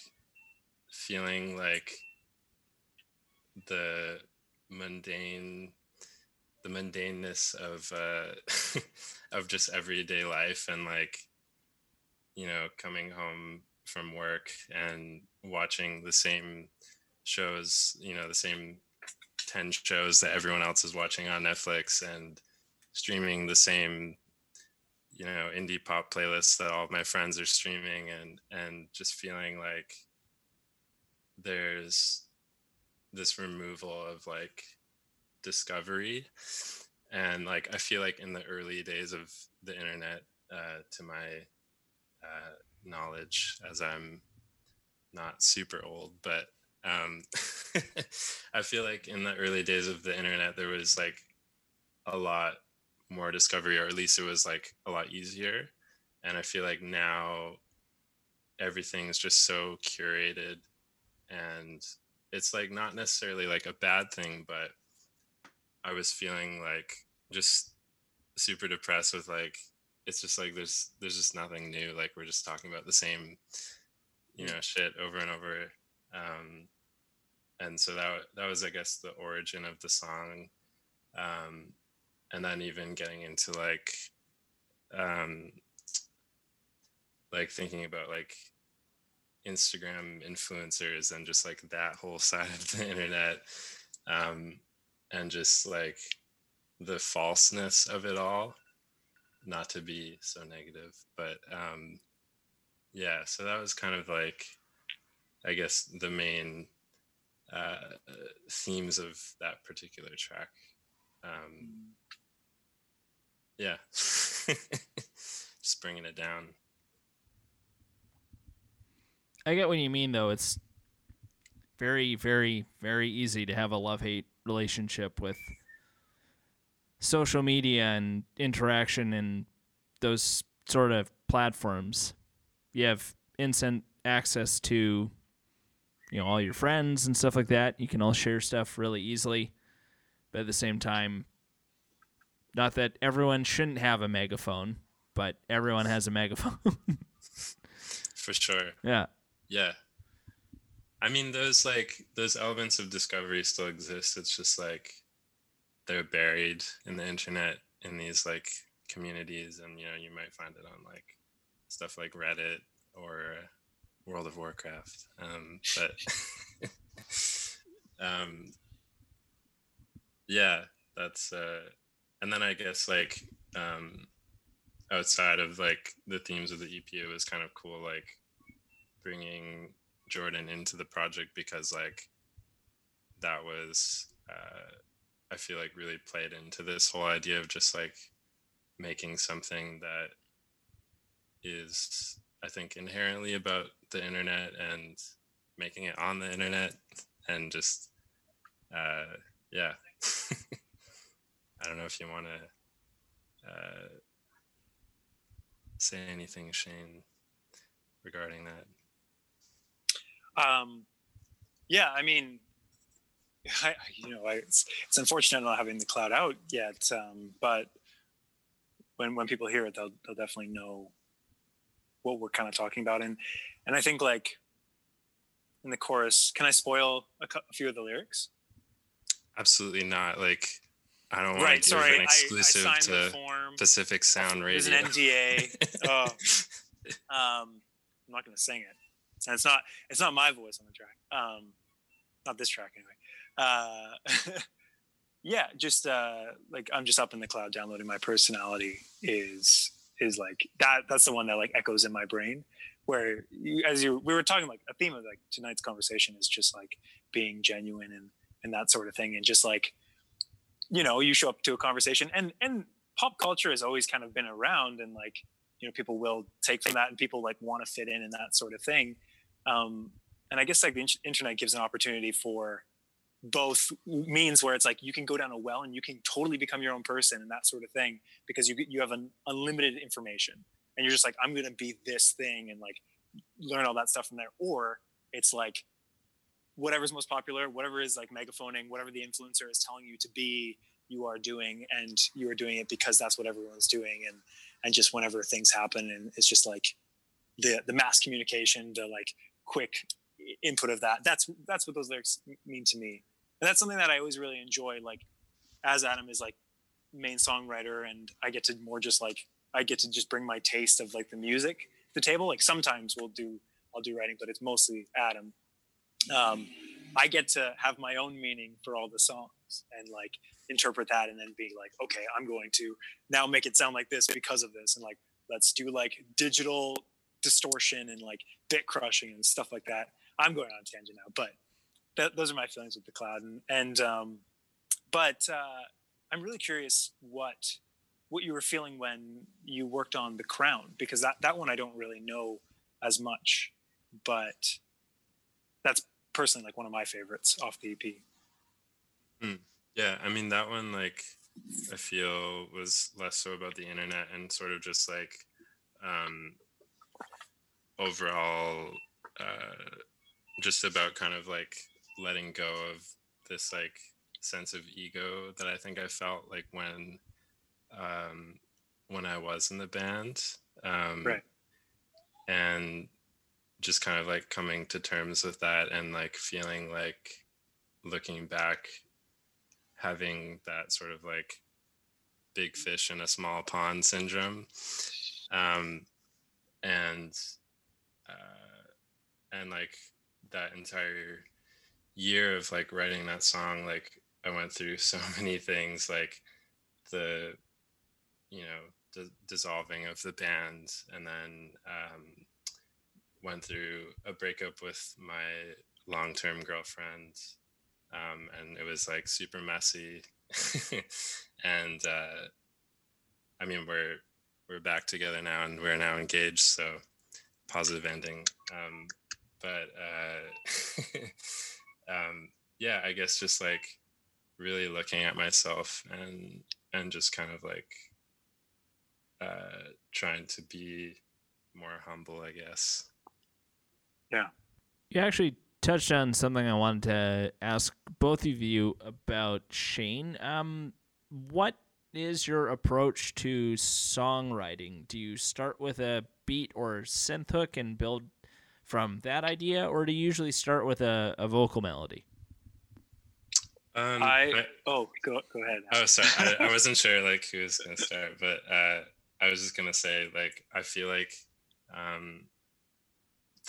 feeling like the mundane the mundaneness of uh of just everyday life and like you know coming home from work and watching the same shows you know the same 10 shows that everyone else is watching on netflix and streaming the same you know indie pop playlists that all my friends are streaming and and just feeling like there's this removal of like discovery. And like i feel like in the early days of the internet uh, to my uh, knowledge as i'm not super old but um, i feel like in the early days of the internet there was like a lot more discovery or at least it was like a lot easier. And i feel like now everything's just so curated and it's like not necessarily like a bad thing but i was feeling like just super depressed with like it's just like there's there's just nothing new. Like we're just talking about the same you know shit over and over. Um and so that that was i guess the origin of the song. Um and then even getting into like um like thinking about like Instagram influencers and just like that whole side of the internet um and just like the falseness of it all not to be so negative but um yeah so that was kind of like i guess the main uh themes of that particular track um yeah just bringing it down I get what you mean, though. It's very, very, very easy to have a love hate relationship with social media and interaction and those sort of platforms. You have instant access to, you know, all your friends and stuff like that. You can all share stuff really easily. But at the same time, not that everyone shouldn't have a megaphone, but everyone has a megaphone. for sure yeah. Yeah. I mean, those like those elements of discovery still exist. It's just like they're buried in the internet in these like communities, and you know, you might find it on like stuff like Reddit or uh, World of Warcraft. Um, but um, yeah, that's uh, and then I guess like um, outside of like the themes of the EP, it was kind of cool, like bringing Jordan into the project because like that was uh, I feel like really played into this whole idea of just like making something that is I think inherently about the internet and making it on the internet and just uh, yeah I don't know if you want to uh, say anything Shane regarding that Um, yeah, I mean, I, you know, I, it's, it's unfortunate not having the cloud out yet, um, but when when people hear it, they'll they'll definitely know what we're kind of talking about. And and I think like in the chorus, can I spoil a, cou- a few of the lyrics? Absolutely not. Like, I don't want Right. to give Sorry, an I, I exclusive the to form. Pacific Sound There's Radio. an NDA. oh, um, I'm not going to sing it, and it's not it's not my voice on the track. Um, not this track anyway. Uh, yeah, just uh, like I'm just up in the cloud downloading. My personality is is like that. That's the one that like echoes in my brain. Where you, as you we were talking like a theme of like tonight's conversation is just like being genuine and and that sort of thing, and just like you know you show up to a conversation and and pop culture has always kind of been around and like you know people will take from that and people like want to fit in and that sort of thing. Um, and i guess like the in- internet gives an opportunity for both means where it's like you can go down a well and you can totally become your own person and that sort of thing because you you have an unlimited information and you're just like I'm going to be this thing and like learn all that stuff from there. Or it's like whatever's most popular whatever is like megaphoning whatever the influencer is telling you to be you are doing and you are doing it because that's what everyone's doing and and just whenever things happen and it's just like the the mass communication the like quick input of that that's that's what those lyrics mean to me. And that's something that i always really enjoy like as adam is like main songwriter and i get to more just like i get to just bring my taste of like the music to the table like sometimes we'll do i'll do writing but it's mostly adam um, i get to have my own meaning for all the songs and like interpret that and then be like okay i'm going to now make it sound like this because of this and like let's do like digital distortion and like bit crushing and stuff like that. I'm going on tangent now but that, those are my feelings with the cloud and, and um, but uh, i'm really curious what what you were feeling when you worked on the crown because that that one i don't really know as much but that's personally like one of my favorites off the ep Yeah, I mean that one like I feel was less so about the internet and sort of just like um overall uh just about kind of like letting go of this like sense of ego that I think I felt like when um when I was in the band. Um Right. and just kind of like coming to terms with that and like feeling like looking back having that sort of like big fish in a small pond syndrome um and uh and like that entire year of like writing that song like i went through so many things like the you know the dissolving of the band and then um went through a breakup with my long-term girlfriend um, and it was like super messy. And uh, i mean we're we're back together now and we're now engaged so positive ending. Um, but uh, um, yeah i guess just like really looking at myself and and just kind of like uh, trying to be more humble i guess You actually touched on something I wanted to ask both of you about, Shane. Um, what is your approach to songwriting? Do you start with a beat or synth hook and build from that idea, or do you usually start with a, a vocal melody? um, I- oh go go ahead Oh, sorry. I, I wasn't sure like who was gonna start, but uh, I was just gonna say like I feel like um,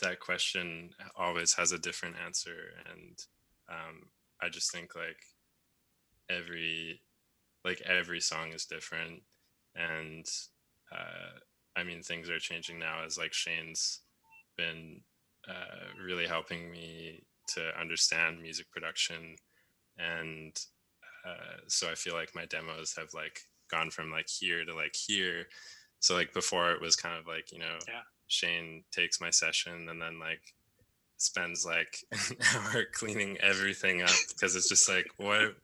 that question always has a different answer, and um, I just think like every like every song is different, and uh, I mean things are changing now as like Shane's been uh, really helping me to understand music production and uh, so I feel like my demos have like gone from like here to like here. So like before it was kind of like you know Yeah. Shane takes my session and then like spends like an hour cleaning everything up because it's just like what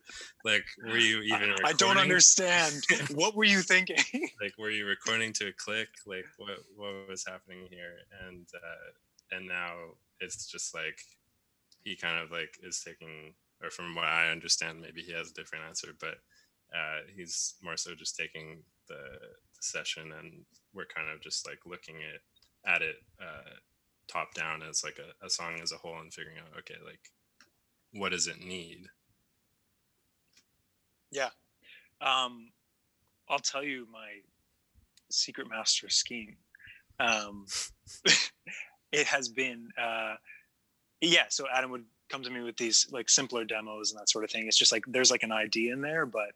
like were you even I, I don't understand. What were you thinking? Like were you recording to a click? Like what what was happening here? And uh and now it's just like he kind of like is taking or from what i understand maybe he has a different answer but uh he's more so just taking the, the session and we're kind of just like looking at at it uh top down as like a, a song as a whole and figuring out okay like what does it need Yeah. Um, I'll tell you my secret master scheme. Um, it has been, uh, yeah. So Adam would come to me with these like simpler demos and that sort of thing. It's just like there's like an idea in there, but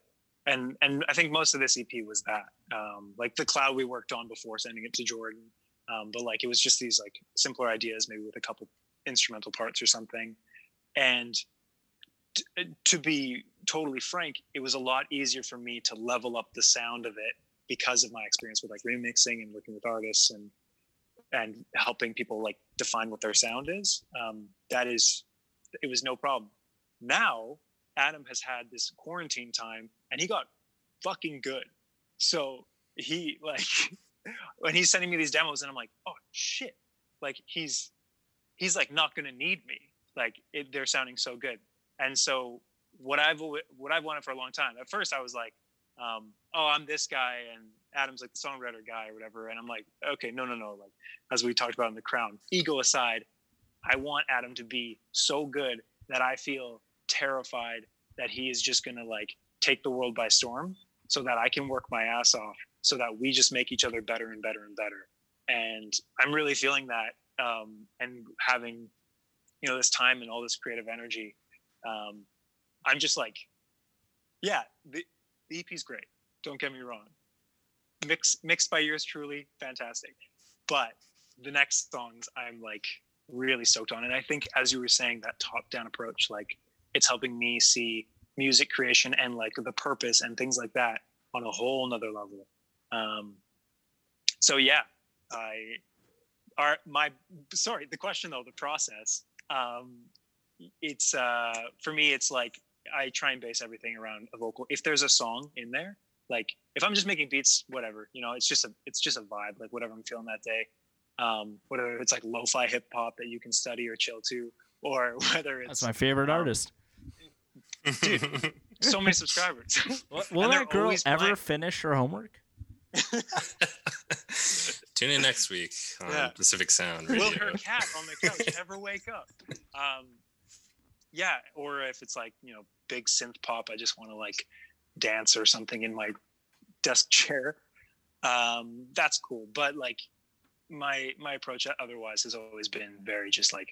and and I think most of this EP was that. Um, like the cloud we worked on before sending it to Jordan, um, but like it was just these like simpler ideas, maybe with a couple instrumental parts or something, and t- to be totally frank, it was a lot easier for me to level up the sound of it because of my experience with like remixing and working with artists and and helping people like define what their sound is. Um, that is, it was no problem. Now Adam has had this quarantine time and he got fucking good. So he like when he's sending me these demos and I'm like, oh shit, like he's he's like not gonna need me. Like it, they're sounding so good. And so what I've what I've wanted for a long time. At first, I was like, um, oh, I'm this guy, and Adam's like the songwriter guy or whatever. And I'm like, okay, no, no, no. Like as we talked about in the Crown, ego aside, I want Adam to be so good that I feel terrified that he is just gonna like take the world by storm, so that I can work my ass off, so that we just make each other better and better and better. And I'm really feeling that, um, and having, you know, this time and all this creative energy. Um, I'm just like, yeah, the, the EP is great. Don't get me wrong. Mix, mixed by yours truly, fantastic. But the next songs I'm like really stoked on. And I think as you were saying, that top down approach, like it's helping me see music creation and like the purpose and things like that on a whole nother level. Um, so yeah, I are my sorry, the question though, the process. Um, it's uh for me it's like I try and base everything around a vocal. If there's a song in there, like if I'm just making beats, whatever, you know, it's just a it's just a vibe, like whatever I'm feeling that day. Um, whether it's like lo-fi hip hop that you can study or chill to, or whether it's That's my favorite um, artist. dude, so many subscribers. Will that girl ever finish her homework? Tune in next week on Yeah. Pacific Sound Will Radio. her cat on the couch ever wake up? Um, yeah, or if it's like you know big synth pop, I just want to like dance or something in my desk chair. Um, that's cool, but like my my approach otherwise has always been very just like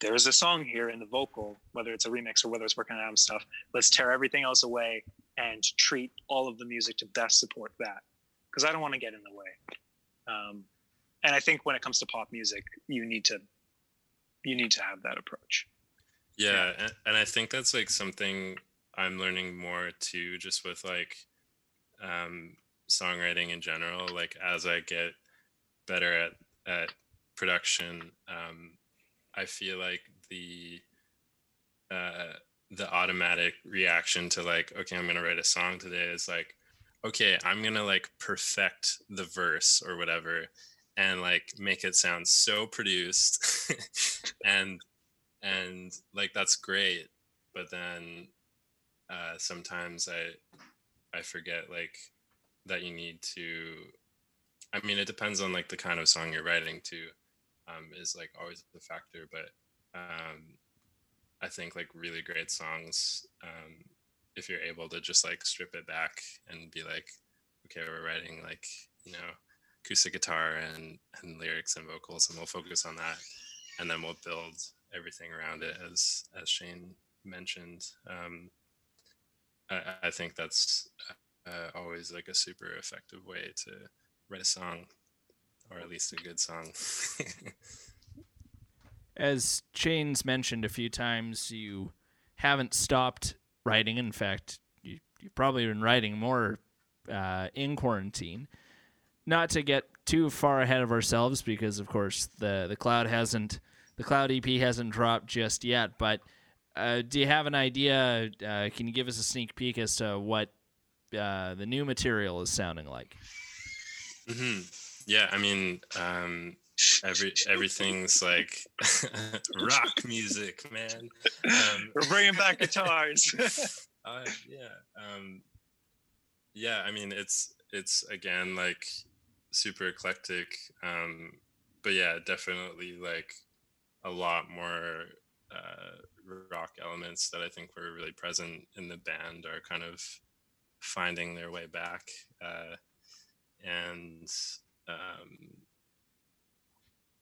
there's a song here in the vocal, whether it's a remix or whether it's working on album stuff. Let's tear everything else away and treat all of the music to best support that because I don't want to get in the way. Um, and I think when it comes to pop music, you need to you need to have that approach. Yeah, and, and I think that's like something I'm learning more too, just with like um, songwriting in general. Like as I get better at at production, um, I feel like the uh, the automatic reaction to like, okay, I'm gonna write a song today is like, okay, I'm gonna like perfect the verse or whatever, and like make it sound so produced, and and like that's great but then uh sometimes i i forget like that you need to i mean it depends on like the kind of song you're writing too um is like always the factor but um i think like really great songs um if you're able to just like strip it back and be like okay we're writing like you know acoustic guitar and and lyrics and vocals and we'll focus on that and then we'll build everything around it as as Shane mentioned. Um, I, I think that's uh, always like a super effective way to write a song, or at least a good song. As Shane's mentioned a few times, you haven't stopped writing. In fact, you, you've probably been writing more uh, in quarantine. Not to get too far ahead of ourselves, because of course the the cloud hasn't the cloud EP hasn't dropped just yet. But uh, do you have an idea? Uh, can you give us a sneak peek as to what uh, the new material is sounding like? hmm Yeah, I mean, um, every everything's like rock music, man. Um, We're bringing back guitars. uh, yeah, um, yeah. I mean, it's it's again like super eclectic, um, but yeah, definitely like a lot more uh, rock elements that I think were really present in the band are kind of finding their way back, uh, and um,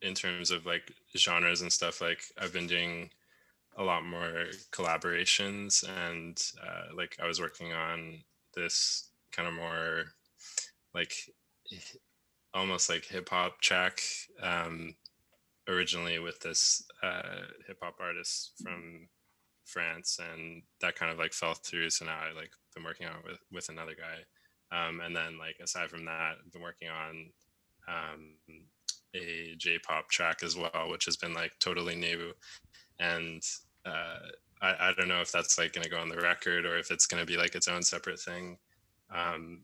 in terms of like genres and stuff, like I've been doing a lot more collaborations and uh, like I was working on this kind of more like almost like hip hop track um, originally with this uh, hip hop artist from France and that kind of like fell through so now I like been working on it with with another guy. Um, and then like aside from that, I've been working on um, a J-pop track as well, which has been like totally new. And uh, I, I don't know if that's like going to go on the record or if it's going to be like its own separate thing. Um,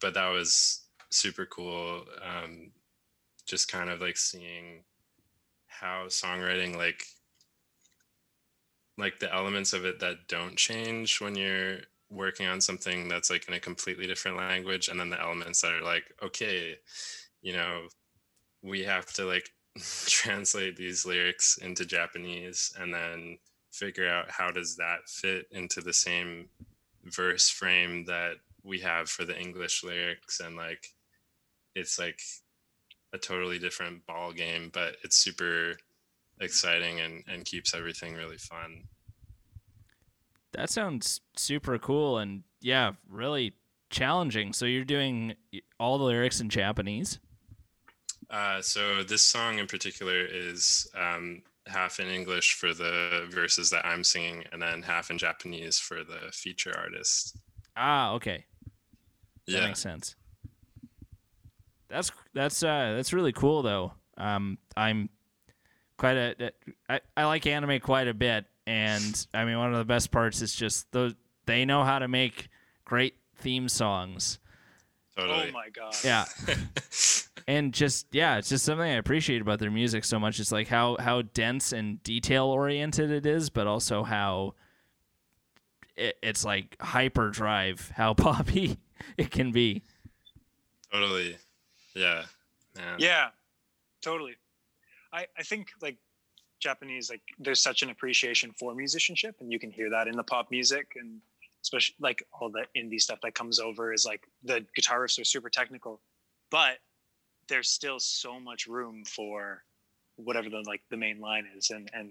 but that was super cool. Um, just kind of like seeing how songwriting like like the elements of it that don't change when you're working on something that's like in a completely different language and then the elements that are like okay you know we have to like translate these lyrics into japanese and then figure out how does that fit into the same verse frame that we have for the english lyrics and like it's like a totally different ball game but it's super exciting and and keeps everything really fun That sounds super cool and yeah, really challenging. So you're doing all the lyrics in Japanese. Uh, so this song in particular is um, half in English for the verses that I'm singing, and then half in Japanese for the feature artist. Ah, okay. That Yeah, makes sense. That's that's uh that's really cool though. Um I'm quite a I, I like anime quite a bit and I mean one of the best parts is just those they know how to make great theme songs. totally. Oh my god. Yeah. and just yeah, it's just something I appreciate about their music so much. It's like how how dense and detail oriented it is, but also how it, it's like hyperdrive, how poppy it can be. totally. Yeah. Man. Yeah, totally. I I think like Japanese like there's such an appreciation for musicianship, and you can hear that in the pop music, and especially like all the indie stuff that comes over is like the guitar riffs are super technical, but there's still so much room for whatever the like the main line is, and and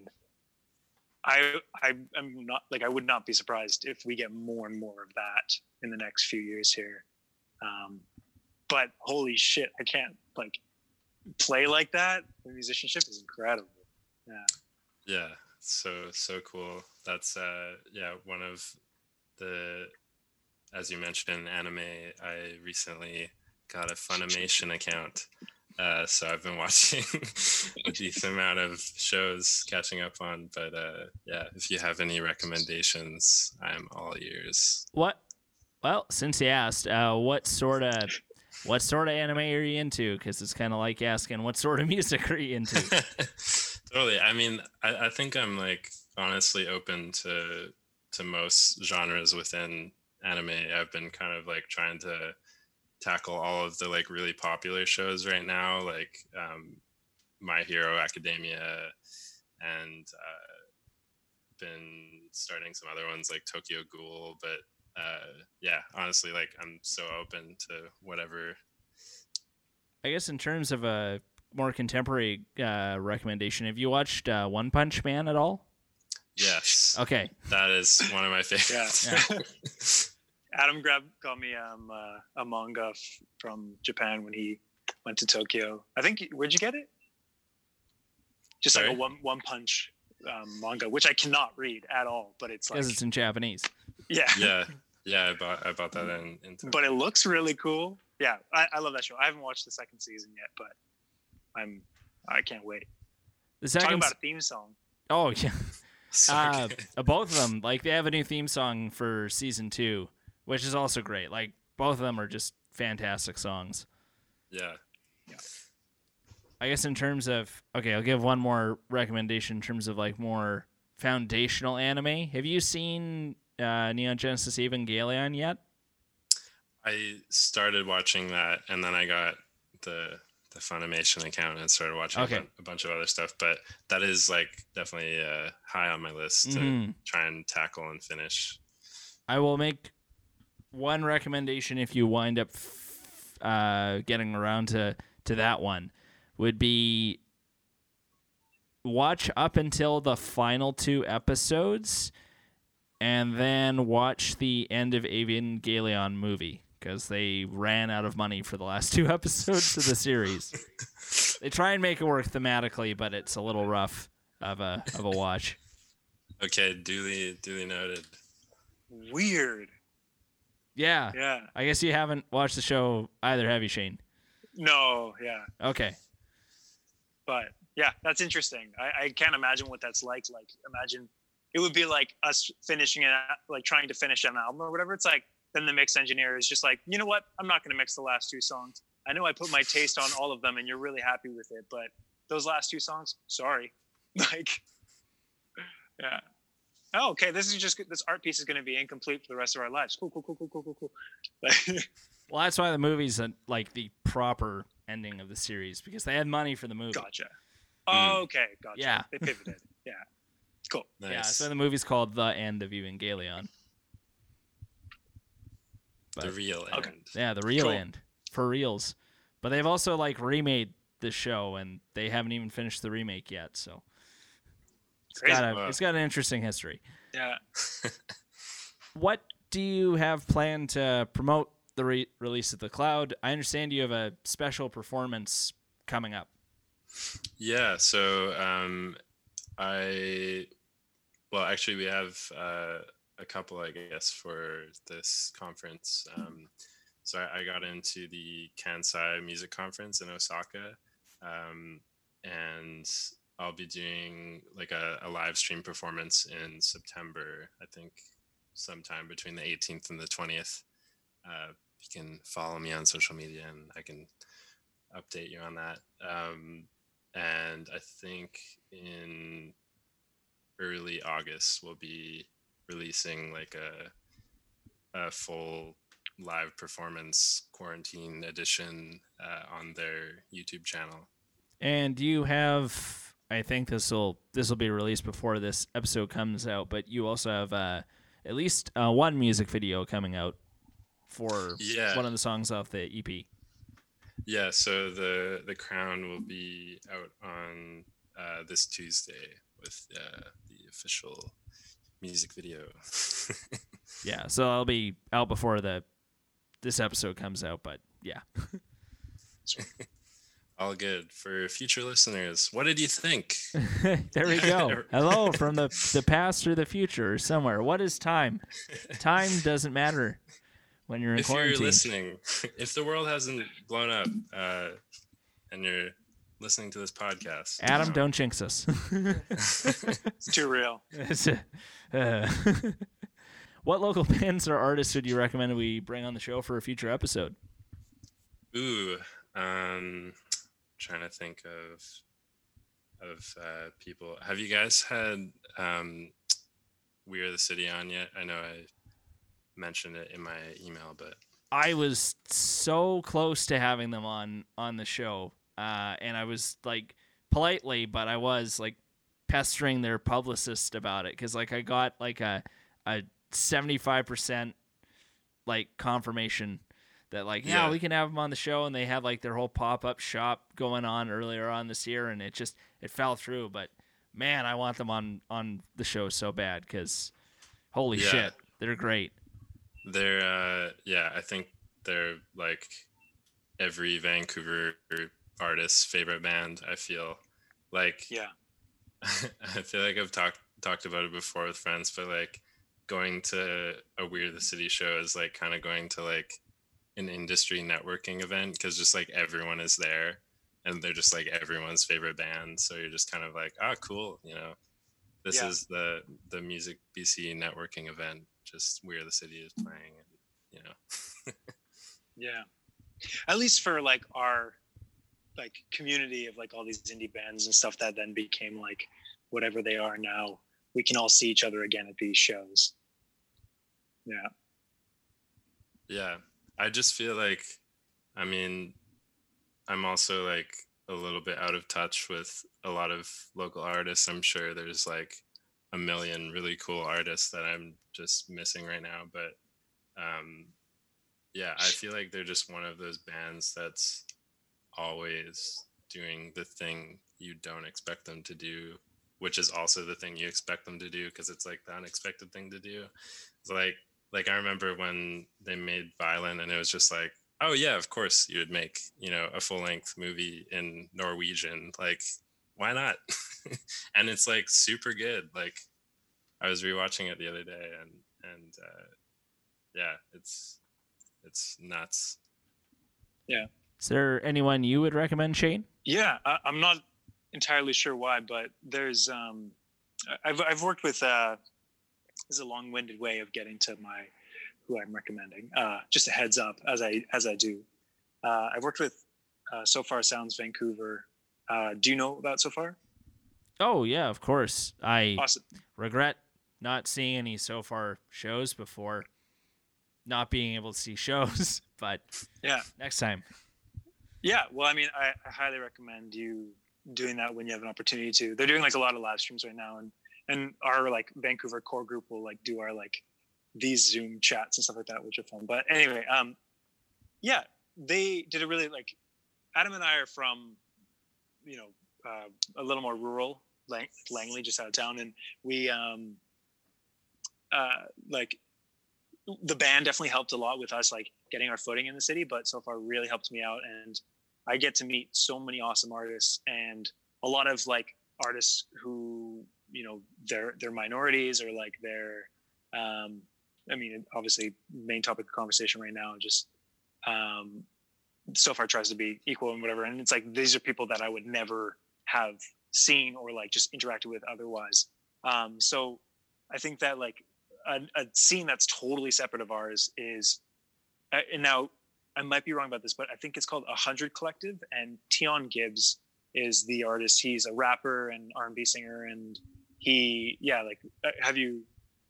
I I am not like I would not be surprised if we get more and more of that in the next few years here. Um, but holy shit, I can't like play like that. The musicianship is incredible. Yeah. Yeah. So so cool. That's uh yeah one of the as you mentioned anime. I recently got a Funimation account. Uh, so I've been watching a decent amount of shows catching up on, but uh, yeah, if you have any recommendations, I'm all ears. What? Well, since you asked, uh, what sort of what sort of anime are you into? Because it's kind of like asking what sort of music are you into. totally. I mean, I, I think I'm like honestly open to to most genres within anime. I've been kind of like trying to tackle all of the like really popular shows right now, like um, My Hero Academia, and uh, been starting some other ones like Tokyo Ghoul. But uh, yeah, honestly, like I'm so open to whatever. I guess in terms of a more contemporary uh, recommendation, have you watched uh, One Punch Man at all? Yes, Okay, that is one of my favorites. Adam grabbed got me um, uh, a manga f- from Japan when he went to Tokyo. I think where'd you get it? Just like a one one punch um, manga, which I cannot read at all, but it's like because it's in Japanese. yeah, yeah, yeah. I bought I bought that in. in but it looks really cool. Yeah, I, I love that show. I haven't watched the second season yet, but I'm I can't wait. The Talking about a theme song. oh yeah, So uh, good. uh, both of them like they have a new theme song for season two, which is also great. Like both of them are just fantastic songs. yeah. I guess in terms of okay, I'll give one more recommendation in terms of like more foundational anime. Have you seen uh, Neon Genesis Evangelion yet? I started watching that, and then I got the the Funimation account and started watching Okay. a, bunch of other stuff. But that is like definitely uh, high on my list to Mhm. try and tackle and finish. I will make one recommendation if you wind up f- uh, getting around to to that one would be watch up until the final two episodes and then watch the end of Evangelion movie because they ran out of money for the last two episodes of the series. they try and make it work thematically, but it's a little rough of a of a watch. Okay, duly duly noted. Weird. Yeah. Yeah. I guess you haven't watched the show either, have you, Shane? No. Yeah. Okay. But yeah, that's interesting. I, I can't imagine what that's like. Like, imagine it would be like us finishing it, like trying to finish an album or whatever. It's like then the mix engineer is just like, you know what? I'm not going to mix the last two songs. I know I put my taste on all of them, and you're really happy with it, but those last two songs, sorry. Like, yeah. Oh, okay. This is just this art piece is going to be incomplete for the rest of our lives. Cool, cool, cool, cool, cool, cool, cool. Well, that's why the movie's a, like the proper ending of the series because they had money for the movie. gotcha. Oh, okay, gotcha. Yeah. They pivoted. Yeah. Cool. Nice. Yeah, so the movie's called The End of Evangelion. the but- real Okay. end. Yeah, the real Cool. end for reals. But they've also like remade the show, and they haven't even finished the remake yet. So it's Crazy. got a, it's got an interesting history. Yeah. What do you have planned to promote the re- release of the Cloud? I understand you have a special performance coming up. Yeah, so um, I, well, actually, we have uh, a couple, I guess, for this conference. Um, so I, I got into the Kansai Music Conference in Osaka, um, and I'll be doing like a, a live stream performance in September. I think sometime between the 18th and the 20th. Uh, you can follow me on social media, and I can update you on that. Um, and I think in early August we'll be releasing like a a full live performance quarantine edition uh, on their YouTube channel. And you have, I think this will this will be released before this episode comes out, but you also have uh, at least uh, one music video coming out for Yeah. one of the songs off the EP. Yeah, so the the crown will be out on uh, this Tuesday with uh, the official music video. Yeah, so I'll be out before the this episode comes out, but yeah. All good for future listeners. What did you think? there we go. Hello from the the past or the future or somewhere. What is time? Time doesn't matter when you're in if quarantine. you're listening, if the world hasn't blown up uh, and you're listening to this podcast, Adam, don't jinx us. It's too real. It's, uh, what local bands or artists would you recommend we bring on the show for a future episode? Ooh, um, trying to think of of uh, people. Have you guys had um, "We Are the City" on yet? I know I mentioned it in my email, but I was so close to having them on on the show, uh, and I was like politely, but I was like pestering their publicist about it because like I got like a a seventy five percent like confirmation that like yeah, Yeah. we can have them on the show, and they had like their whole pop up shop going on earlier on this year, and it just it fell through, but. Man, I want them on on the show so bad because, holy Yeah. shit, they're great. they're uh, yeah, I think they're like every Vancouver artist's favorite band. I feel like Yeah. I feel like I've talked talked about it before with friends, but like going to a We Are the City show is like kind of going to like an industry networking event because just like everyone is there and they're just like everyone's favorite band. So you're just kind of like, ah, cool, you know. This Yeah. is the the Music BC networking event, just We Are the City is playing, and you know. Yeah. At least for like our like community of like all these indie bands and stuff that then became like whatever they are now. We can all see each other again at these shows. Yeah. Yeah. I just feel like I mean I'm also like a little bit out of touch with a lot of local artists. I'm sure there's like a million really cool artists that I'm just missing right now, but um yeah, I feel like they're just one of those bands that's always doing the thing you don't expect them to do, which is also the thing you expect them to do because it's like the unexpected thing to do. It's like like I remember when they made Violent and it was just like, oh yeah, of course you would make, you know, a full length movie in Norwegian. Like, why not? and it's like super good. Like I was rewatching it the other day and and uh yeah, it's it's nuts. Yeah. Is there anyone you would recommend, Shane? Yeah, I, I'm not entirely sure why, but there's um, I- I've I've worked with uh, this is a long-winded way of getting to my who I'm recommending. Uh, just a heads up as I as I do. Uh, I've worked with uh, Sofar Sounds Vancouver. Uh, do you know about So Far? Oh yeah, of course. I Awesome. regret not seeing any Sofar shows before not being able to see shows, but Yeah. next time. Yeah, well, I mean, I, I highly recommend you doing that when you have an opportunity to. They're doing like a lot of live streams right now, and and our like Vancouver core group will like do our like these Zoom chats and stuff like that, which are fun. But anyway, um, yeah, they did a really like Adam and I are from, you know, uh, a little more rural Lang- Langley, just out of town, and we um, uh, like the band definitely helped a lot with us like getting our footing in the city, but Sofar really helped me out and I get to meet so many awesome artists and a lot of like artists who, you know, they're they're minorities or like they're um I mean obviously main topic of conversation right now just um Sofar tries to be equal and whatever. And it's like these are people that I would never have seen or like just interacted with otherwise. Um so I think that like a, a scene that's totally separate of ours is uh, and now I might be wrong about this, but I think it's called A Hundred Collective, and Tion Gibbs is the artist. He's a rapper and R and B singer, and he, yeah, like, uh, have you?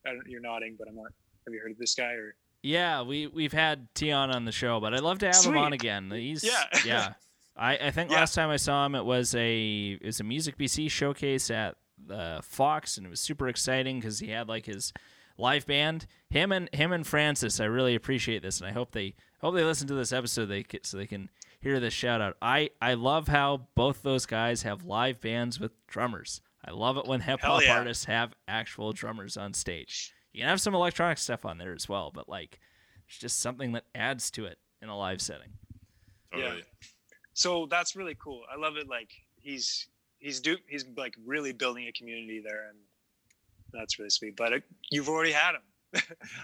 I don't, you're nodding, but I'm not. Have you heard of this guy? Or Yeah, we we've had Tion on the show, but I'd love to have him on again. He's Yeah. yeah. I, I think Yeah. last time I saw him, it was a it was a Music BC showcase at the Fox, and it was super exciting because he had like his live band. Him and him and Francis, I really appreciate this, and I hope they hope they listen to this episode they so they can hear this shout out. I I love how both those guys have live bands with drummers. I love it when hip hop yeah. artists have actual drummers on stage. You can have some electronic stuff on there as well, but like it's just something that adds to it in a live setting. Yeah. So that's really cool. I love it. Like he's he's do he's like really building a community there, and that's really sweet. But uh, you've already had him.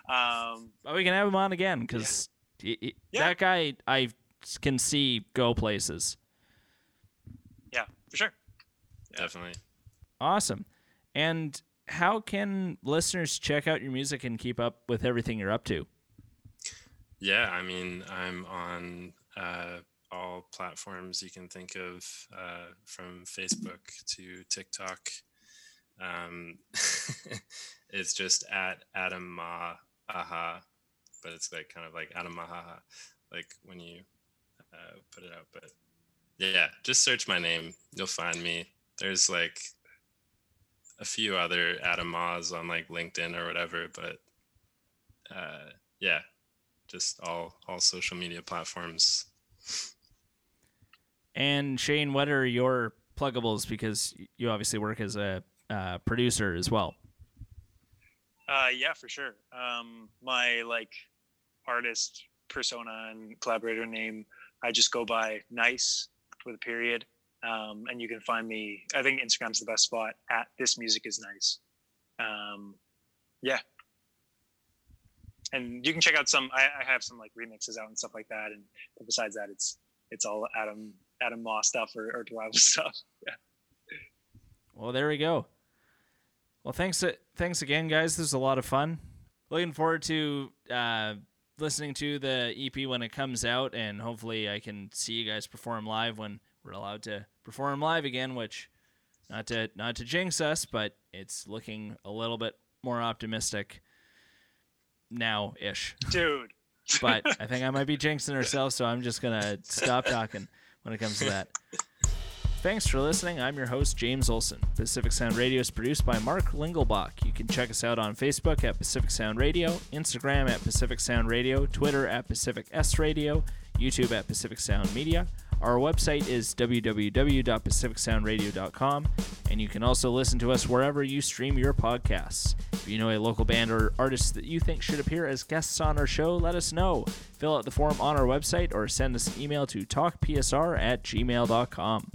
um, But we can have him on again because Yeah. that guy I can see go places. yeah, for sure. Definitely. Awesome. And how can listeners check out your music and keep up with everything you're up to? Yeah, I mean, I'm on uh, all platforms you can think of, uh, from Facebook to TikTok. Um, it's just at Adam Mah but it's like kind of like Adam Mahaha, like when you uh, put it out. But yeah, just search my name, you'll find me. There's like a few other Adam Mah's on like LinkedIn or whatever, but uh, yeah, just all all social media platforms. And Shane, what are your pluggables? Because you obviously work as a uh, producer as well. Uh, yeah, for sure. Um, my like artist persona and collaborator name, I just go by Nice with a period. Um, and you can find me. I think Instagram's the best spot at This Music Is Nice. Um, yeah. And you can check out some. I, I have some like remixes out and stuff like that. And besides that, it's it's all Adam Adam Mah's stuff or, or stuff. Yeah. Well, there we go. Well, thanks uh, thanks again, guys. This was a lot of fun. Looking forward to uh, listening to the EP when it comes out, and hopefully, I can see you guys perform live when we're allowed to perform live again. Which, not to not to jinx us, but it's looking a little bit more optimistic now ish. Dude. but I think I might be jinxing ourselves, so I'm just gonna stop talking when it comes to that. Thanks for listening. I'm your host, James Olson. Pacific Sound Radio is produced by Mark Lingelbach. You can check us out on Facebook at Pacific Sound Radio, Instagram at Pacific Sound Radio, Twitter at Pacific S Radio, YouTube at Pacific Sound Media. Our website is www.pacificsoundradio.com, and you can also listen to us wherever you stream your podcasts. If you know a local band or artist that you think should appear as guests on our show, let us know. Fill out the form on our website or send us an email to talkpsr at gmail.com.